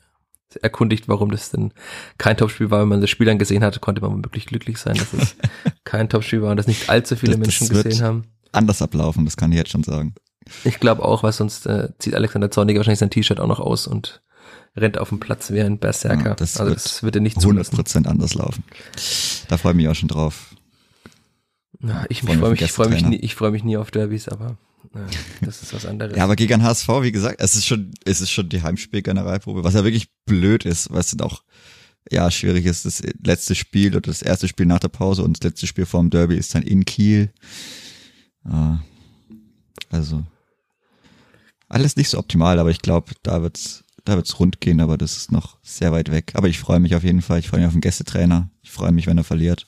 erkundigt, warum das denn kein Topspiel war. Wenn man das Spiel dann gesehen hat, konnte man wirklich glücklich sein, dass es kein Topspiel war und dass nicht allzu viele Das- das Menschen wird- gesehen haben. Anders ablaufen, das kann ich jetzt schon sagen. Ich glaube auch, weil sonst äh, zieht Alexander Zorniger wahrscheinlich sein T-Shirt auch noch aus und rennt auf dem Platz wie ein Berserker. Ja, das also wird das wird er nicht 100% anders laufen. Da freue ich mich auch schon drauf. Ja, ich freue mich, ich freue mich, nie, ich freue mich nie auf Derbys, aber äh, das ist was anderes. ja, aber gegen HSV, wie gesagt, es ist schon, es ist schon die Heimspiel-Generalprobe, was ja wirklich blöd ist, was dann auch ja schwierig ist. Das letzte Spiel oder das erste Spiel nach der Pause und das letzte Spiel vor dem Derby ist dann in Kiel. Äh, also alles nicht so optimal, aber ich glaube, da wird's da wird's rund gehen, aber das ist noch sehr weit weg. Aber ich freue mich auf jeden Fall. Ich freue mich auf den Gästetrainer. Ich freue mich, wenn er verliert.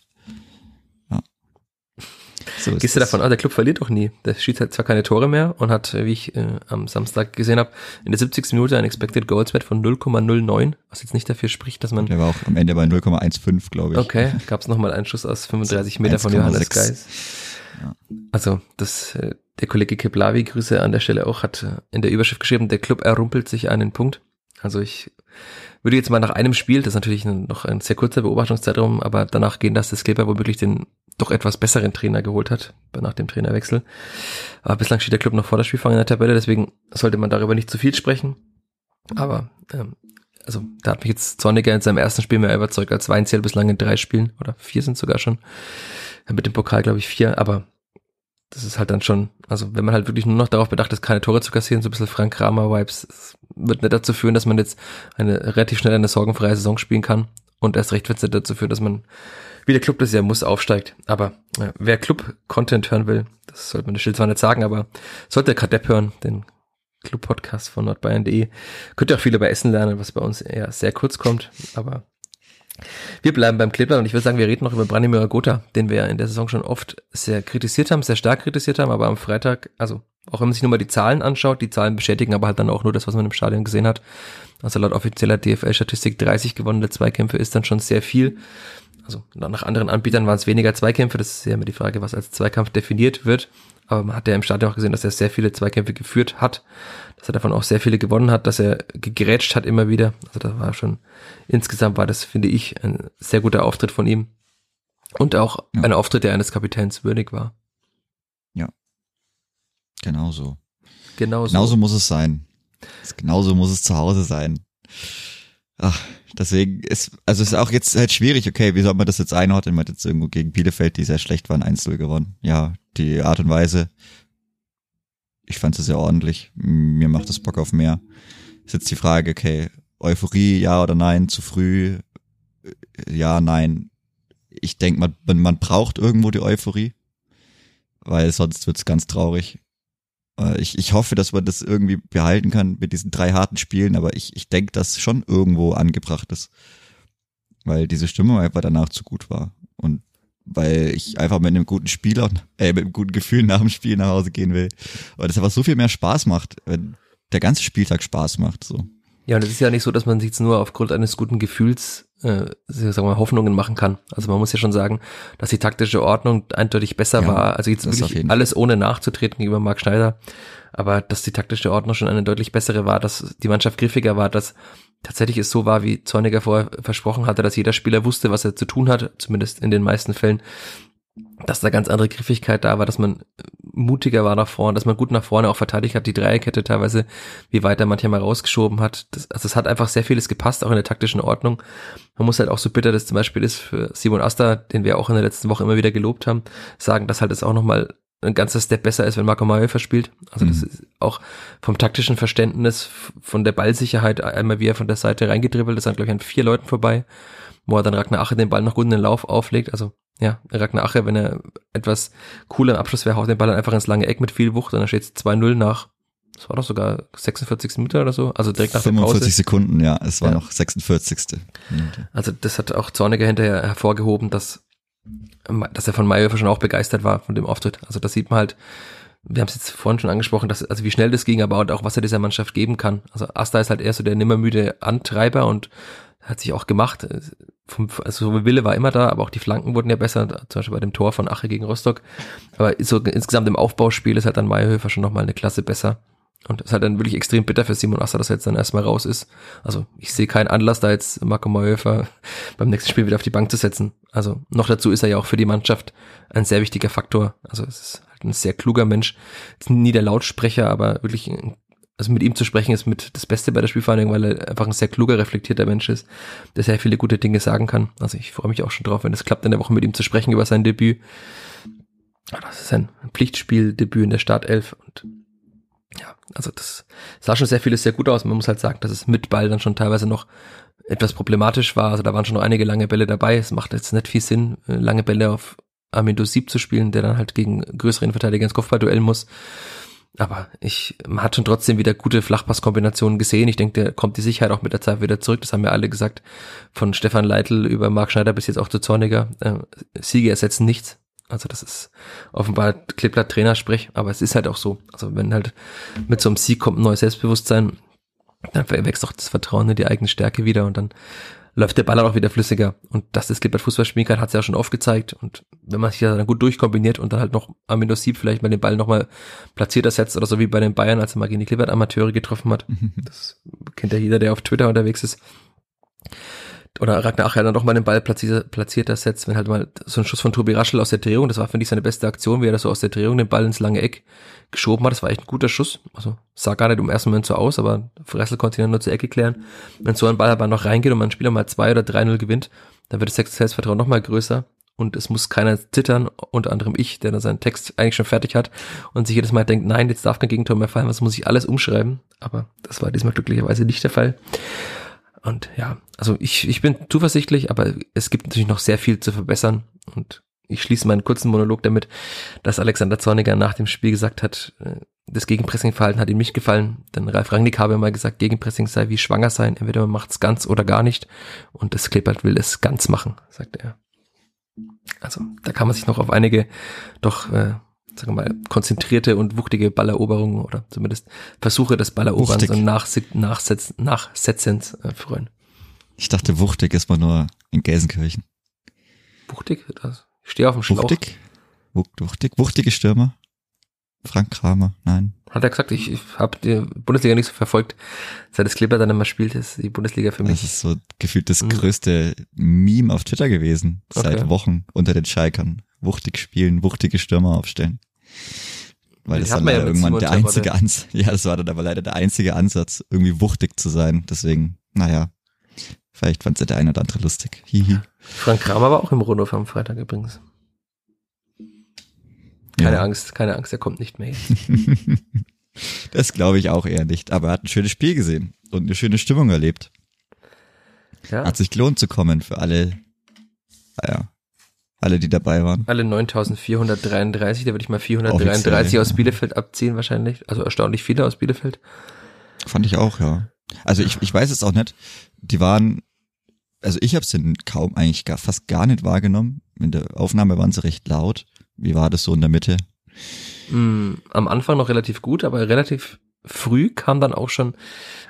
So Gehst du davon aus, der Club verliert doch nie. Der schießt halt zwar keine Tore mehr und hat, wie ich äh, am Samstag gesehen habe, in der 70. Minute ein Expected Goals Wert von 0,09, was jetzt nicht dafür spricht, dass man. Der war auch am Ende bei 0,15, glaube ich. Okay, gab es nochmal einen Schuss aus 35 Meter von Johannes Geis. Ja. Also das, äh, der Kollege Keplavi, Grüße an der Stelle auch, hat äh, in der Überschrift geschrieben, der Club errumpelt sich einen Punkt. Also ich würde jetzt mal nach einem Spiel, das ist natürlich noch ein sehr kurzer Beobachtungszeitraum, aber danach gehen, dass das Kleber womöglich den doch etwas besseren Trainer geholt hat, nach dem Trainerwechsel. Aber bislang steht der Club noch vor der Spielfang in der Tabelle, deswegen sollte man darüber nicht zu viel sprechen. Aber ähm, also da hat mich jetzt Zorniger in seinem ersten Spiel mehr überzeugt als Weinziel bislang in drei Spielen oder vier sind sogar schon. Mit dem Pokal glaube ich vier, aber das ist halt dann schon, also wenn man halt wirklich nur noch darauf bedacht ist, keine Tore zu kassieren, so ein bisschen Frank Kramer-Vibes, wird nicht dazu führen, dass man jetzt eine relativ schnell eine sorgenfreie Saison spielen kann. Und erst recht wird es dazu führen, dass man, wie der Club das ja muss, aufsteigt. Aber äh, wer Club-Content hören will, das sollte man der Schild zwar nicht sagen, aber sollte Kadepp hören, den Club-Podcast von nordbayern.de. Könnt ihr auch viel über Essen lernen, was bei uns eher sehr kurz kommt, aber wir bleiben beim Kleeblatt und ich würde sagen, wir reden noch über Branimir Gotha, den wir in der Saison schon oft sehr kritisiert haben, sehr stark kritisiert haben, aber am Freitag, also auch wenn man sich nur mal die Zahlen anschaut, die Zahlen bestätigen aber halt dann auch nur das, was man im Stadion gesehen hat. Also laut offizieller DFL-Statistik 30 gewonnene Zweikämpfe ist dann schon sehr viel. Also nach anderen Anbietern waren es weniger Zweikämpfe, das ist ja immer die Frage, was als Zweikampf definiert wird. Aber man hat ja im Stadion auch gesehen, dass er sehr viele Zweikämpfe geführt hat, dass er davon auch sehr viele gewonnen hat, dass er gegrätscht hat immer wieder. Also das war schon, insgesamt war das, finde ich, ein sehr guter Auftritt von ihm. Und auch ja. ein Auftritt, der eines Kapitäns würdig war. Ja. Genauso. Genauso. Genauso muss es sein. Genauso muss es zu Hause sein. Ach, deswegen ist, also ist auch jetzt halt schwierig, okay, wie soll man das jetzt einordnen? Man hat jetzt irgendwo gegen Bielefeld, die sehr schlecht waren, 1-0 gewonnen. Ja, die Art und Weise, ich fand es sehr ordentlich. Mir macht es Bock auf mehr. Ist jetzt die Frage, okay, Euphorie, ja oder nein, zu früh, ja, nein. Ich denke, man, man braucht irgendwo die Euphorie, weil sonst wird's ganz traurig. Äh, ich, ich hoffe, dass man das irgendwie behalten kann mit diesen drei harten Spielen, aber ich, ich denke, dass schon irgendwo angebracht ist. Weil diese Stimmung einfach danach zu gut war. Und weil ich einfach mit einem guten Spieler, äh, mit einem guten Gefühl nach dem Spiel nach Hause gehen will. Weil das einfach so viel mehr Spaß macht, wenn der ganze Spieltag Spaß macht, so. Ja, und es ist ja nicht so, dass man sich jetzt nur aufgrund eines guten Gefühls, äh, sagen wir, Hoffnungen machen kann. Also man muss ja schon sagen, dass die taktische Ordnung eindeutig besser ja, war. Also jetzt wirklich alles ohne nachzutreten gegenüber Marc Schneider. Aber dass die taktische Ordnung schon eine deutlich bessere war, dass die Mannschaft griffiger war, dass tatsächlich es so war, wie Zorniger vorher versprochen hatte, dass jeder Spieler wusste, was er zu tun hat, zumindest in den meisten Fällen dass da ganz andere Griffigkeit da war, dass man mutiger war nach vorne, dass man gut nach vorne auch verteidigt hat, die Dreierkette teilweise, wie weit er manchmal rausgeschoben hat. Das, also es hat einfach sehr vieles gepasst, auch in der taktischen Ordnung. Man muss halt auch so bitter das zum Beispiel ist für Simon Asta, den wir auch in der letzten Woche immer wieder gelobt haben, sagen, dass halt es auch nochmal ein ganzer Step besser ist, wenn Marco Maio verspielt. Also mhm. das ist auch vom taktischen Verständnis, von der Ballsicherheit, einmal wie er von der Seite reingedribbelt, ist dann glaube ich an vier Leuten vorbei, wo er dann Ragnar Ache den Ball noch gut in den Lauf auflegt. Also ja, Ragnar Ache, wenn er etwas cooler im Abschluss wäre, haut den Ball dann einfach ins lange Eck mit viel Wucht und dann steht es 2-0 nach, das war doch sogar 46. Minute oder so, also direkt nach 45 der Pause. Sekunden, ja, es war ja. noch 46. Minute. Also das hat auch Zorniger hinterher hervorgehoben, dass, dass er von Mayhofer schon auch begeistert war von dem Auftritt. Also das sieht man halt, wir haben es jetzt vorhin schon angesprochen, dass, also wie schnell das ging, aber auch was er dieser Mannschaft geben kann. Also Asta ist halt eher so der nimmermüde Antreiber und hat sich auch gemacht. Vom, also Wille war immer da, aber auch die Flanken wurden ja besser, zum Beispiel bei dem Tor von Ache gegen Rostock. Aber so insgesamt im Aufbauspiel ist halt dann Meyerhöfer schon nochmal eine Klasse besser. Und es ist halt dann wirklich extrem bitter für Simon Asser, dass er jetzt dann erstmal raus ist. Also ich sehe keinen Anlass, da jetzt Marco Meyerhöfer beim nächsten Spiel wieder auf die Bank zu setzen. Also noch dazu ist er ja auch für die Mannschaft ein sehr wichtiger Faktor. Also es ist halt ein sehr kluger Mensch. Ist nie der Lautsprecher, aber wirklich, also mit ihm zu sprechen ist mit das Beste bei der Spielvereinigung, weil er einfach ein sehr kluger, reflektierter Mensch ist, der sehr viele gute Dinge sagen kann. Also ich freue mich auch schon drauf, wenn es klappt, in der Woche mit ihm zu sprechen über sein Debüt. Das ist ein Pflichtspieldebüt in der Startelf und ja, also das sah schon sehr vieles sehr gut aus. Man muss halt sagen, dass es mit Ball dann schon teilweise noch etwas problematisch war. Also da waren schon noch einige lange Bälle dabei. Es macht jetzt nicht viel Sinn, äh, lange Bälle auf Armindo Sieb zu spielen, der dann halt gegen größere Verteidiger ins Kopfball duellen muss. Aber ich, man hat schon trotzdem wieder gute Flachpasskombinationen gesehen. Ich denke, der kommt die Sicherheit auch mit der Zeit wieder zurück. Das haben wir alle gesagt. Von Stefan Leitl über Marc Schneider bis jetzt auch zu Zorniger. Äh, Siege ersetzen nichts. Also das ist offenbar Kleeblatt Trainersprech, aber es ist halt auch so. Also wenn halt mit so einem Sieg kommt ein neues Selbstbewusstsein, dann wächst auch das Vertrauen in die eigene Stärke wieder und dann läuft der Ball auch wieder flüssiger. Und dass das Kleeblatt Fußball spielen kann, hat es ja schon oft gezeigt. Und wenn man sich ja dann gut durchkombiniert und dann halt noch am Windows Sieb vielleicht mal den Ball nochmal platziert ersetzt oder so wie bei den Bayern, als er mal gegen die Kleeblatt Amateure getroffen hat. das kennt ja jeder, der auf Twitter unterwegs ist oder Ragnar Acher dann doch mal den Ball platziert, platzierter setzt, wenn halt mal so ein Schuss von Tobi Raschel aus der Drehung, das war, finde ich, seine beste Aktion, wie er das so aus der Drehung den Ball ins lange Eck geschoben hat. Das war echt ein guter Schuss. Also sah gar nicht im ersten Moment so aus, aber Fressel konnte ihn dann nur zur Ecke klären. Wenn so ein Ball aber noch reingeht und man Spieler mal zwei oder drei 0 gewinnt, dann wird das Selbstvertrauen noch mal größer und es muss keiner zittern, unter anderem ich, der dann seinen Text eigentlich schon fertig hat und sich jedes Mal denkt, nein, jetzt darf kein Gegentor mehr fallen, was muss ich alles umschreiben. Aber das war diesmal glücklicherweise nicht der Fall. Und ja, also ich, ich bin zuversichtlich, aber es gibt natürlich noch sehr viel zu verbessern. Und ich schließe meinen kurzen Monolog damit, dass Alexander Zorniger nach dem Spiel gesagt hat, äh, das Gegenpressing-Verhalten hat ihm nicht gefallen. Denn Ralf Rangnick habe mal gesagt, Gegenpressing sei wie schwanger sein. Entweder man macht es ganz oder gar nicht. Und das Klippert will es ganz machen, sagte er. Also da kann man sich noch auf einige doch äh, sagen wir mal, konzentrierte und wuchtige Balleroberungen oder zumindest Versuche des Balleroberns und Nachsetz Nachsetzens äh, freuen. Ich dachte, wuchtig ist man nur in Gelsenkirchen. Wuchtig? Das, ich stehe auf dem Schlauch. Wuchtig? Wuchtig? Wuchtige Stürmer? Frank Kramer, nein. Hat er gesagt, ich, ich habe die Bundesliga nicht so verfolgt, seit das Kleber dann immer spielt, ist die Bundesliga für mich. Das ist so gefühlt das mhm. größte Meme auf Twitter gewesen, seit okay. Wochen unter den Schalkern. Wuchtig spielen, wuchtige Stürmer aufstellen. Weil das dann ja irgendwann der einzige Ansatz, ja, das war dann aber leider der einzige Ansatz, irgendwie wuchtig zu sein. Deswegen, naja, vielleicht fand es der eine oder andere lustig. Hihi. Frank Kramer war auch im Rundhof am Freitag übrigens. Keine ja. Angst, keine Angst, er kommt nicht mehr. das glaube ich auch eher nicht. Aber er hat ein schönes Spiel gesehen und eine schöne Stimmung erlebt. Ja. Hat sich gelohnt zu kommen für alle, naja, alle, die dabei waren. Alle 9433, da würde ich mal 433 aus Bielefeld abziehen wahrscheinlich. Also erstaunlich viele aus Bielefeld. Fand ich auch, ja. Also ich, ich weiß es auch nicht. Die waren, also ich habe es kaum eigentlich gar, fast gar nicht wahrgenommen. In der Aufnahme waren sie recht laut. Wie war das so in der Mitte? Mm, am Anfang noch relativ gut, aber relativ früh kam dann auch schon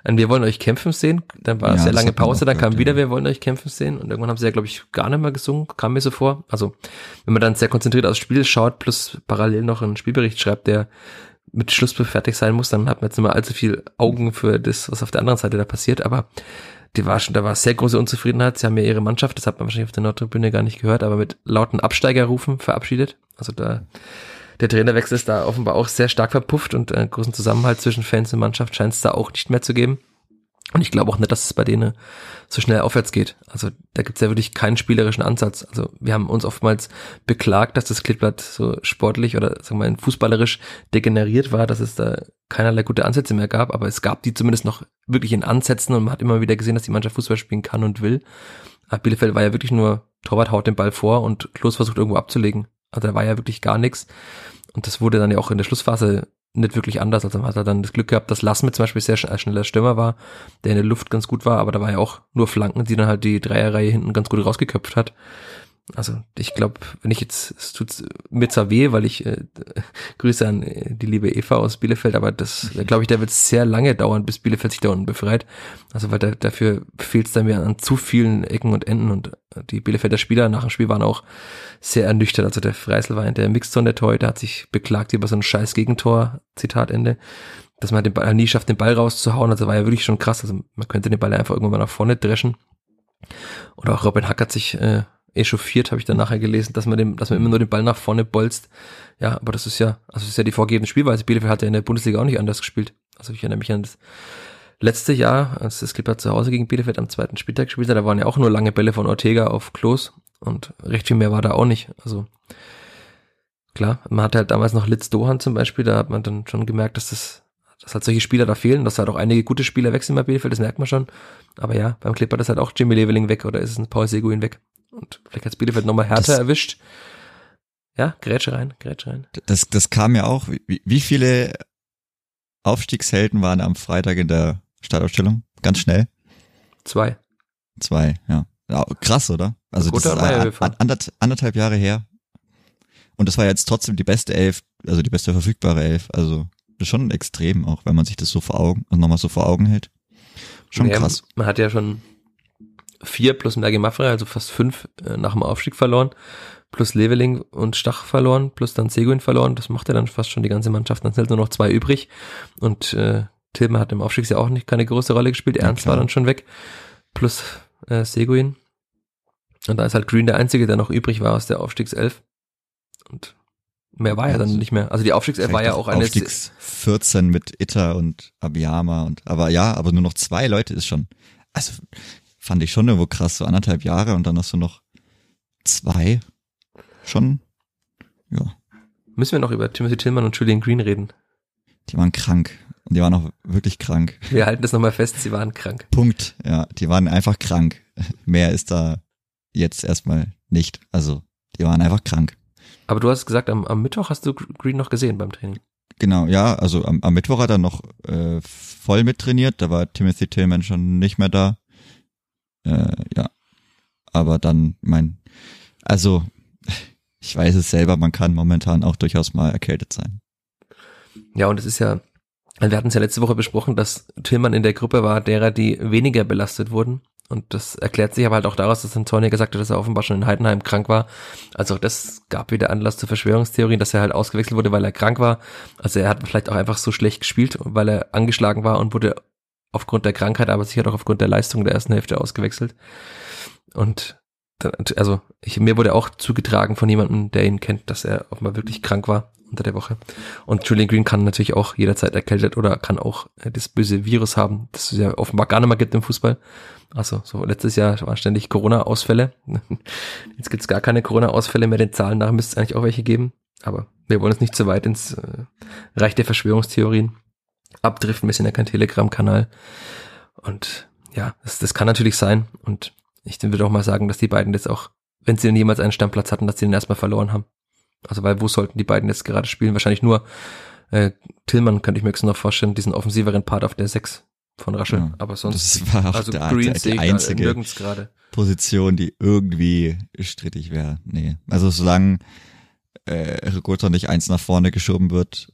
ein Wir wollen euch kämpfen sehen. Dann war ja, sehr lange Pause, dann kam gehört, wieder ja. Wir wollen euch kämpfen sehen. Und irgendwann haben sie ja, glaube ich, gar nicht mehr gesungen, kam mir so vor. Also, wenn man dann sehr konzentriert aufs Spiel schaut, plus parallel noch einen Spielbericht schreibt, der mit Schlusspfiff fertig sein muss, dann hat man jetzt nicht mehr allzu viel Augen für das, was auf der anderen Seite da passiert. Aber die war schon, da war sehr große Unzufriedenheit. Sie haben ja ihre Mannschaft, das hat man wahrscheinlich auf der Nordtribüne gar nicht gehört, aber mit lauten Absteigerrufen verabschiedet. Also da der Trainerwechsel ist da offenbar auch sehr stark verpufft und einen großen Zusammenhalt zwischen Fans und Mannschaft scheint es da auch nicht mehr zu geben. Und ich glaube auch nicht, dass es bei denen so schnell aufwärts geht. Also da gibt es ja wirklich keinen spielerischen Ansatz. Also wir haben uns oftmals beklagt, dass das Klippblatt so sportlich oder sagen wir mal fußballerisch degeneriert war, dass es da keinerlei gute Ansätze mehr gab, aber es gab die zumindest noch wirklich in Ansätzen und man hat immer wieder gesehen, dass die Mannschaft Fußball spielen kann und will. Aber Bielefeld war ja wirklich nur, Torwart haut den Ball vor und Klos versucht irgendwo abzulegen. Also da war ja wirklich gar nichts. Und das wurde dann ja auch in der Schlussphase nicht wirklich anders. Also man hat dann das Glück gehabt, dass Lassmet zum Beispiel sehr schneller Stürmer war, der in der Luft ganz gut war, aber da war ja auch nur Flanken, die dann halt die Dreierreihe hinten ganz gut rausgeköpft hat. Also ich glaube, wenn ich jetzt, es tut mir zwar weh, weil ich äh, Grüße an äh, die liebe Eva aus Bielefeld, aber das, glaube ich, da wird es sehr lange dauern, bis Bielefeld sich da unten befreit. Also weil da, dafür fehlt es dann mir an zu vielen Ecken und Enden und die Bielefelder Spieler nach dem Spiel waren auch sehr ernüchtert. Also der Freisel war in der Mixzone der Torhüter, hat sich beklagt über so ein scheiß Gegentor, Zitat Ende, dass man den Ball nie schafft, den Ball rauszuhauen. Also war ja wirklich schon krass. Also man könnte den Ball einfach irgendwann mal nach vorne dreschen. Oder auch Robin Hack hat sich äh, echauffiert, habe ich dann nachher gelesen, dass man dem, dass man immer nur den Ball nach vorne bolzt. Ja, aber das ist ja, also das ist ja die vorgegebene Spielweise. Bielefeld hat ja in der Bundesliga auch nicht anders gespielt. Also ich erinnere mich an das letzte Jahr, als das Clipper zu Hause gegen Bielefeld am zweiten Spieltag gespielt hat, da waren ja auch nur lange Bälle von Ortega auf Klos und recht viel mehr war da auch nicht. Also klar, man hatte halt damals noch Litz Dohan zum Beispiel, da hat man dann schon gemerkt, dass das, dass halt solche Spieler da fehlen, dass halt auch einige gute Spieler wechseln bei Bielefeld, das merkt man schon. Aber ja, beim Clipper ist halt auch Jimmy Leveling weg oder ist es ein Paul Seguin weg. Und vielleicht hat Bielefeld nochmal härter das, erwischt. Ja, Grätsche rein, Grätsche rein. Das, das kam ja auch, wie, wie viele Aufstiegshelden waren am Freitag in der Startausstellung? Ganz schnell. Zwei. Zwei, ja. ja krass, oder? Also das ist ein, anderth, anderthalb Jahre her. Und das war jetzt trotzdem die beste Elf, also die beste verfügbare Elf. Also das ist schon extrem, auch wenn man sich das so vor Augen, nochmal so vor Augen hält. Schon ja, krass. Man hat ja schon vier plus Mergi Maffrey, also fast fünf äh, nach dem Aufstieg verloren, plus Leveling und Stach verloren, plus dann Seguin verloren. Das macht ja dann fast schon die ganze Mannschaft. Dann sind nur noch zwei übrig. Und äh, Tilman hat im Aufstiegsjahr auch nicht keine große Rolle gespielt. Ernst ja, war dann schon weg. Plus äh, Seguin. Und da ist halt Green der Einzige, der noch übrig war aus der Aufstiegself. Und mehr war ja, ja dann nicht mehr. Also die Aufstiegself war ja auch eine. Aufstiegs 14 mit Itter und Abiyama und, aber ja, aber nur noch zwei Leute ist schon, also fand ich schon irgendwo krass, so anderthalb Jahre und dann hast du noch zwei. Schon, ja. Müssen wir noch über Timothy Tillman und Julian Green reden? Die waren krank. Und die waren auch wirklich krank. Wir halten das nochmal fest, sie waren krank. Punkt. Ja, die waren einfach krank. Mehr ist da jetzt erstmal nicht. Also, die waren einfach krank. Aber du hast gesagt, am, am Mittwoch hast du Green noch gesehen beim Training. Genau, ja, also am, am Mittwoch hat er noch äh, voll mittrainiert, da war Timothy Tillman schon nicht mehr da. Äh, ja. Aber dann, mein, also, ich weiß es selber, man kann momentan auch durchaus mal erkältet sein. Ja, und es ist ja, wir hatten es ja letzte Woche besprochen, dass Tillmann in der Gruppe war, derer, die weniger belastet wurden. Und das erklärt sich aber halt auch daraus, dass Antonio gesagt hat, dass er offenbar schon in Heidenheim krank war. Also auch das gab wieder Anlass zu Verschwörungstheorien, dass er halt ausgewechselt wurde, weil er krank war. Also er hat vielleicht auch einfach so schlecht gespielt, weil er angeschlagen war und wurde aufgrund der Krankheit, aber sicher auch aufgrund der Leistung der ersten Hälfte ausgewechselt. Und dann, also ich, mir wurde auch zugetragen von jemandem, der ihn kennt, dass er offenbar wirklich krank war unter der Woche. Und Julian Green kann natürlich auch jederzeit erkältet oder kann auch äh, das böse Virus haben, das es ja offenbar gar nicht mehr gibt im Fußball. Also so letztes Jahr waren ständig Corona-Ausfälle. Jetzt gibt es gar keine Corona-Ausfälle mehr. Den Zahlen nach müsste es eigentlich auch welche geben. Aber wir wollen jetzt nicht zu weit ins äh, Reich der Verschwörungstheorien abdriften. Wir sind ja kein Telegram-Kanal. Und ja, das, das kann natürlich sein. Und ich würde auch mal sagen, dass die beiden jetzt auch, wenn sie denn jemals einen Stammplatz hatten, dass sie den erstmal verloren haben. Also weil wo sollten die beiden jetzt gerade spielen? Wahrscheinlich nur äh, Tillmann könnte ich mir jetzt noch vorstellen, diesen offensiveren Part auf der 6 von Raschel. Ja, aber sonst das war auch also der, Green der, die einzige Position, die irgendwie strittig wäre. Nee. Also solange äh, Rigotta nicht eins nach vorne geschoben wird,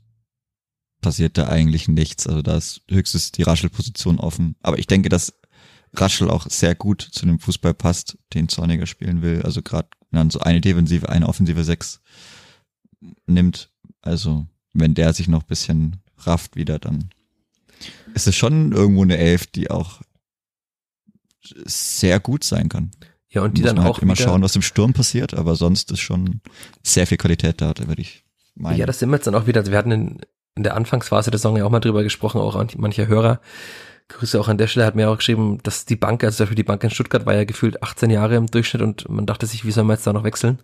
passiert da eigentlich nichts. Also da ist höchstens die Raschel-Position offen. Aber ich denke, dass Raschel auch sehr gut zu dem Fußball passt, den Zorniger spielen will. Also gerade dann so eine defensive, eine offensive Sechs nimmt. Also wenn der sich noch bisschen rafft wieder, dann ist es schon irgendwo eine Elf, die auch sehr gut sein kann. Ja, und die Muss dann halt auch immer schauen, was im Sturm passiert, aber sonst ist schon sehr viel Qualität da, da würde ich meinen. Ja, das sind wir jetzt dann auch wieder. Also wir hatten in, in der Anfangsphase der Saison ja auch mal drüber gesprochen, auch an mancher Hörer. Grüße auch an der Stelle, hat mir auch geschrieben, dass die Bank, also dafür die Bank in Stuttgart war ja gefühlt 18 Jahre im Durchschnitt und man dachte sich, wie soll man jetzt da noch wechseln?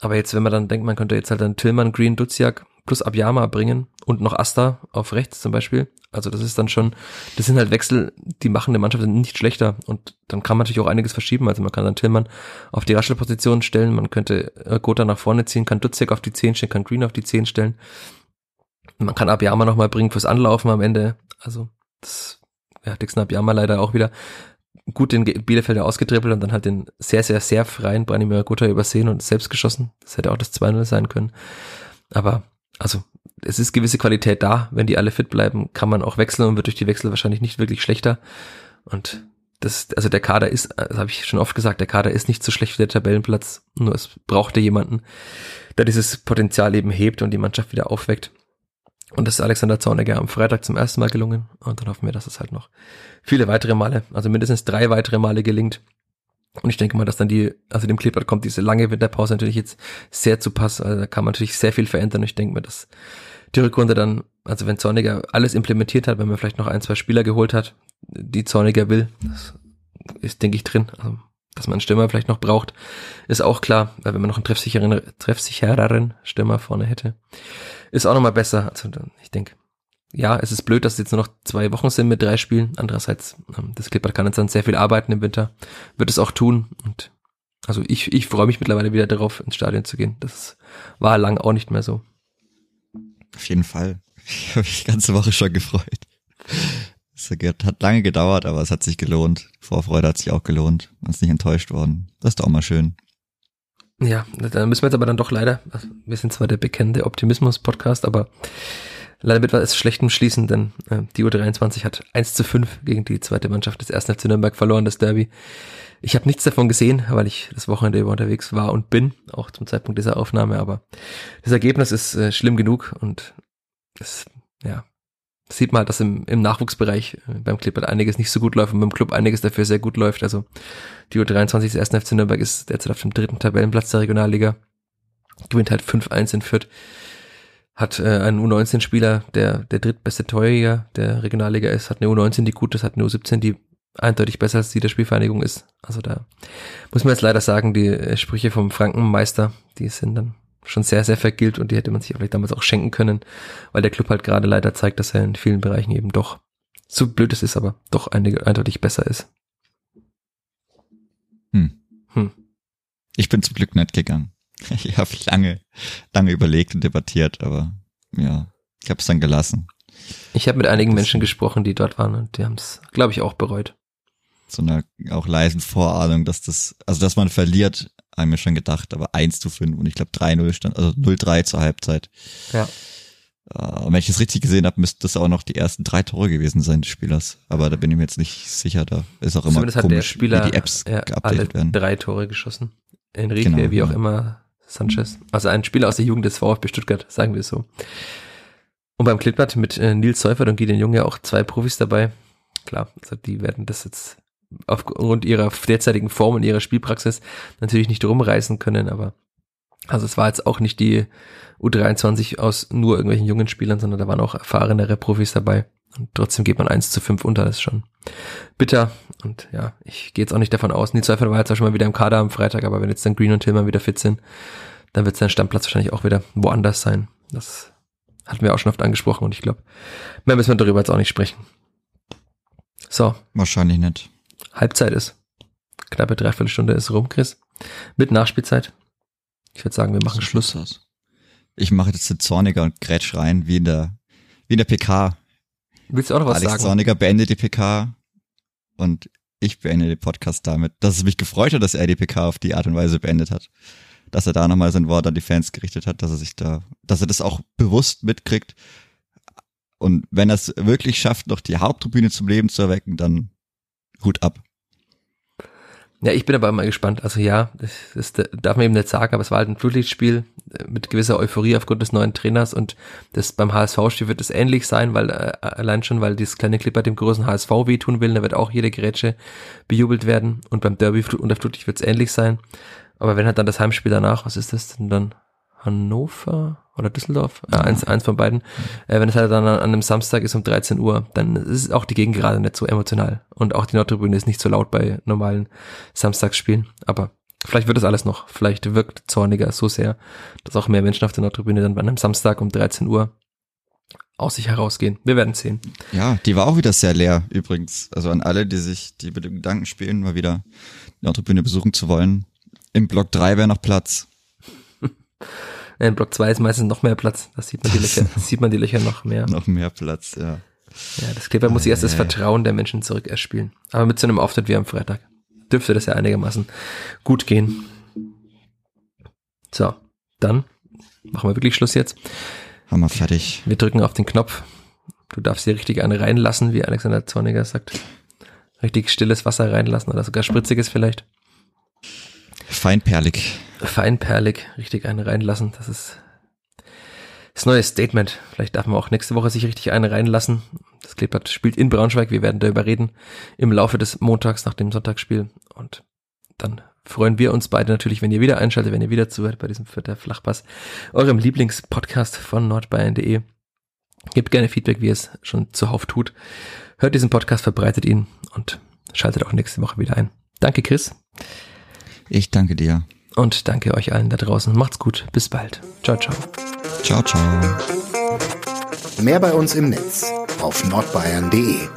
Aber jetzt, wenn man dann denkt, man könnte jetzt halt dann Tillmann, Green, Duziak plus Abiyama bringen und noch Asta auf rechts zum Beispiel. Also das ist dann schon, das sind halt Wechsel, die machen der Mannschaft nicht schlechter und dann kann man natürlich auch einiges verschieben. Also man kann dann Tillmann auf die Raschelposition stellen, man könnte äh, Gotha nach vorne ziehen, kann Duziak auf die 10 stellen, kann Green auf die 10 stellen. Man kann Abiyama nochmal bringen fürs Anlaufen am Ende. Also das, ja, Dixon Abiyama leider auch wieder gut den Bielefelder ausgetribbelt und dann halt den sehr, sehr, sehr freien Branimir Gotha übersehen und selbst geschossen. Das hätte auch das 2-0 sein können. Aber, also, es ist gewisse Qualität da. Wenn die alle fit bleiben, kann man auch wechseln und wird durch die Wechsel wahrscheinlich nicht wirklich schlechter. Und das, also der Kader ist, das habe ich schon oft gesagt, der Kader ist nicht so schlecht wie der Tabellenplatz. Nur es brauchte jemanden, der dieses Potenzial eben hebt und die Mannschaft wieder aufweckt. Und das ist Alexander Zorniger am Freitag zum ersten Mal gelungen. Und dann hoffen wir, dass es halt noch viele weitere Male, also mindestens drei weitere Male gelingt. Und ich denke mal, dass dann die, also dem Kleeblatt kommt diese lange Winterpause natürlich jetzt sehr zu Pass. Also da kann man natürlich sehr viel verändern. Ich denke mir, dass die Rückrunde dann, also wenn Zorniger alles implementiert hat, wenn man vielleicht noch ein, zwei Spieler geholt hat, die Zorniger will, das ist, denke ich, drin. Also, dass man einen Stürmer vielleicht noch braucht, ist auch klar, weil wenn man noch einen treffsicheren, treffsichereren Stürmer vorne hätte, ist auch nochmal besser. Also ich denke, ja, es ist blöd, dass es jetzt nur noch zwei Wochen sind mit drei Spielen. Andererseits, ähm, das Clippert kann jetzt dann sehr viel arbeiten im Winter, wird es auch tun. Und also ich, ich freue mich mittlerweile wieder darauf, ins Stadion zu gehen. Das war lang auch nicht mehr so. Auf jeden Fall. Ich habe mich die ganze Woche schon gefreut. Hat lange gedauert, aber es hat sich gelohnt. Vorfreude hat sich auch gelohnt. Man ist nicht enttäuscht worden. Das ist doch auch mal schön. Ja, da müssen wir jetzt aber dann doch leider, also wir sind zwar der bekannte Optimismus-Podcast, aber leider mit was Schlechtem schließen, denn äh, die U23 hat 1 zu 5 gegen die zweite Mannschaft des 1. FC Nürnberg verloren, das Derby. Ich habe nichts davon gesehen, weil ich das Wochenende über unterwegs war und bin, auch zum Zeitpunkt dieser Aufnahme, aber das Ergebnis ist äh, schlimm genug und es, ja, sieht man halt, dass im, im Nachwuchsbereich äh, beim Clippert einiges nicht so gut läuft und beim Club einiges dafür sehr gut läuft. Also die U23 des 1. FC Nürnberg ist derzeit auf dem dritten Tabellenplatz der Regionalliga, gewinnt halt 5-1 in Fürth hat äh, einen U19-Spieler, der der drittbeste Torjäger der Regionalliga ist, hat eine U19, die gut ist, hat eine U17, die eindeutig besser als die der Spielvereinigung ist. Also da muss man jetzt leider sagen, die äh, Sprüche vom Frankenmeister, die sind dann schon sehr, sehr vergilt und die hätte man sich vielleicht damals auch schenken können, weil der Club halt gerade leider zeigt, dass er in vielen Bereichen eben doch, so blöd es ist, aber doch eindeutig besser ist. Hm. Hm. Ich bin zum Glück nicht gegangen. Ich habe lange, lange überlegt und debattiert, aber ja, ich habe es dann gelassen. Ich habe mit einigen Menschen gesprochen, die dort waren und die haben es, glaube ich, auch bereut. So einer auch leisen Vorahnung, dass das, also dass man verliert, haben wir schon gedacht, aber 1 zu 5 und ich glaube 3-0 stand, also 0-3 zur Halbzeit. Ja. Uh, wenn ich es richtig gesehen habe, müssten das auch noch die ersten drei Tore gewesen sein des Spielers. Aber da bin ich mir jetzt nicht sicher. Da ist auch immer Zumindest komisch, hat der Spieler, wie die Apps ja, geupdatet werden. drei Tore geschossen. Enrique, genau, wie auch ja. immer, Sanchez. Also ein Spieler aus der Jugend des VfB Stuttgart, sagen wir es so. Und beim Klittblatt mit äh, Nils Seufert und Gideon Junge auch zwei Profis dabei. Klar, also die werden das jetzt aufgrund ihrer derzeitigen Form und ihrer Spielpraxis natürlich nicht rumreißen können, aber also es war jetzt auch nicht die U23 aus nur irgendwelchen jungen Spielern, sondern da waren auch erfahrenere Profis dabei. Und trotzdem geht man 1 zu 5 unter, das ist schon bitter. Und ja, ich gehe jetzt auch nicht davon aus, Nils Zweifel war jetzt auch schon mal wieder im Kader am Freitag, aber wenn jetzt dann Green und Tillman wieder fit sind, dann wird sein Stammplatz wahrscheinlich auch wieder woanders sein. Das hatten wir auch schon oft angesprochen und ich glaube, mehr müssen wir darüber jetzt auch nicht sprechen. So. Wahrscheinlich nicht. Halbzeit ist. Knappe Dreiviertelstunde ist rum, Chris. Mit Nachspielzeit. Ich würde sagen, wir machen Schluss. Aus. Ich mache jetzt den Zorniger und Grätsch rein, wie in der, wie in der PK. Willst du auch noch was Alex sagen? Zorniger beendet die PK und ich beende den Podcast damit, dass es mich gefreut hat, dass er die PK auf die Art und Weise beendet hat. Dass er da nochmal sein Wort an die Fans gerichtet hat, dass er sich da, dass er das auch bewusst mitkriegt. Und wenn er es wirklich schafft, noch die Haupttribüne zum Leben zu erwecken, dann Hut ab. Ja, ich bin aber mal gespannt. Also ja, das, das darf man eben nicht sagen, aber es war halt ein Flutlichtspiel äh, mit gewisser Euphorie aufgrund des neuen Trainers und das beim HSV-Spiel wird es ähnlich sein, weil äh, allein schon, weil dieses kleine Clipper dem großen HSV wehtun will, da wird auch jede Gerätsche bejubelt werden und beim Derby und der Flutlicht wird es ähnlich sein. Aber wenn halt dann das Heimspiel danach, was ist das denn dann? Hannover oder Düsseldorf, ja, eins, eins von beiden. Äh, wenn es halt dann an, an einem Samstag ist um 13 Uhr, dann ist auch die Gegend gerade nicht so emotional. Und auch die Nordtribüne ist nicht so laut bei normalen Samstagsspielen. Aber vielleicht wird das alles noch. Vielleicht wirkt Zorniger so sehr, dass auch mehr Menschen auf der Nordtribüne dann bei einem Samstag um 13 Uhr aus sich herausgehen. Wir werden sehen. Ja, die war auch wieder sehr leer übrigens. Also an alle, die sich, die mit dem Gedanken spielen, mal wieder die Nordtribüne besuchen zu wollen. Im Block 3 wäre noch Platz. In Block 2 ist meistens noch mehr Platz. Da sieht man die Löcher, sieht man die Löcher noch mehr. Noch mehr Platz, ja. Ja, das Kleber muss sich erst das Vertrauen der Menschen zurück erspielen. Aber mit so einem Auftritt wie am Freitag dürfte das ja einigermaßen gut gehen. So, dann machen wir wirklich Schluss jetzt. Haben wir fertig. Wir drücken auf den Knopf. Du darfst hier richtig eine reinlassen, wie Alexander Zorniger sagt. Richtig stilles Wasser reinlassen oder sogar spritziges vielleicht. Feinperlig feinperlig richtig eine reinlassen. Das ist das neue Statement. Vielleicht darf man auch nächste Woche sich richtig eine reinlassen. Das Kleeblatt spielt in Braunschweig. Wir werden darüber reden im Laufe des Montags nach dem Sonntagsspiel. Und dann freuen wir uns beide natürlich, wenn ihr wieder einschaltet, wenn ihr wieder zuhört bei diesem Vierter Flachpass, eurem Lieblingspodcast von nordbayern.de. Gebt gerne Feedback, wie ihr es schon zuhauf tut. Hört diesen Podcast, verbreitet ihn und schaltet auch nächste Woche wieder ein. Danke, Chris. Ich danke dir. Und danke euch allen da draußen. Macht's gut. Bis bald. Ciao, ciao. Ciao, ciao. Mehr bei uns im Netz auf nordbayern.de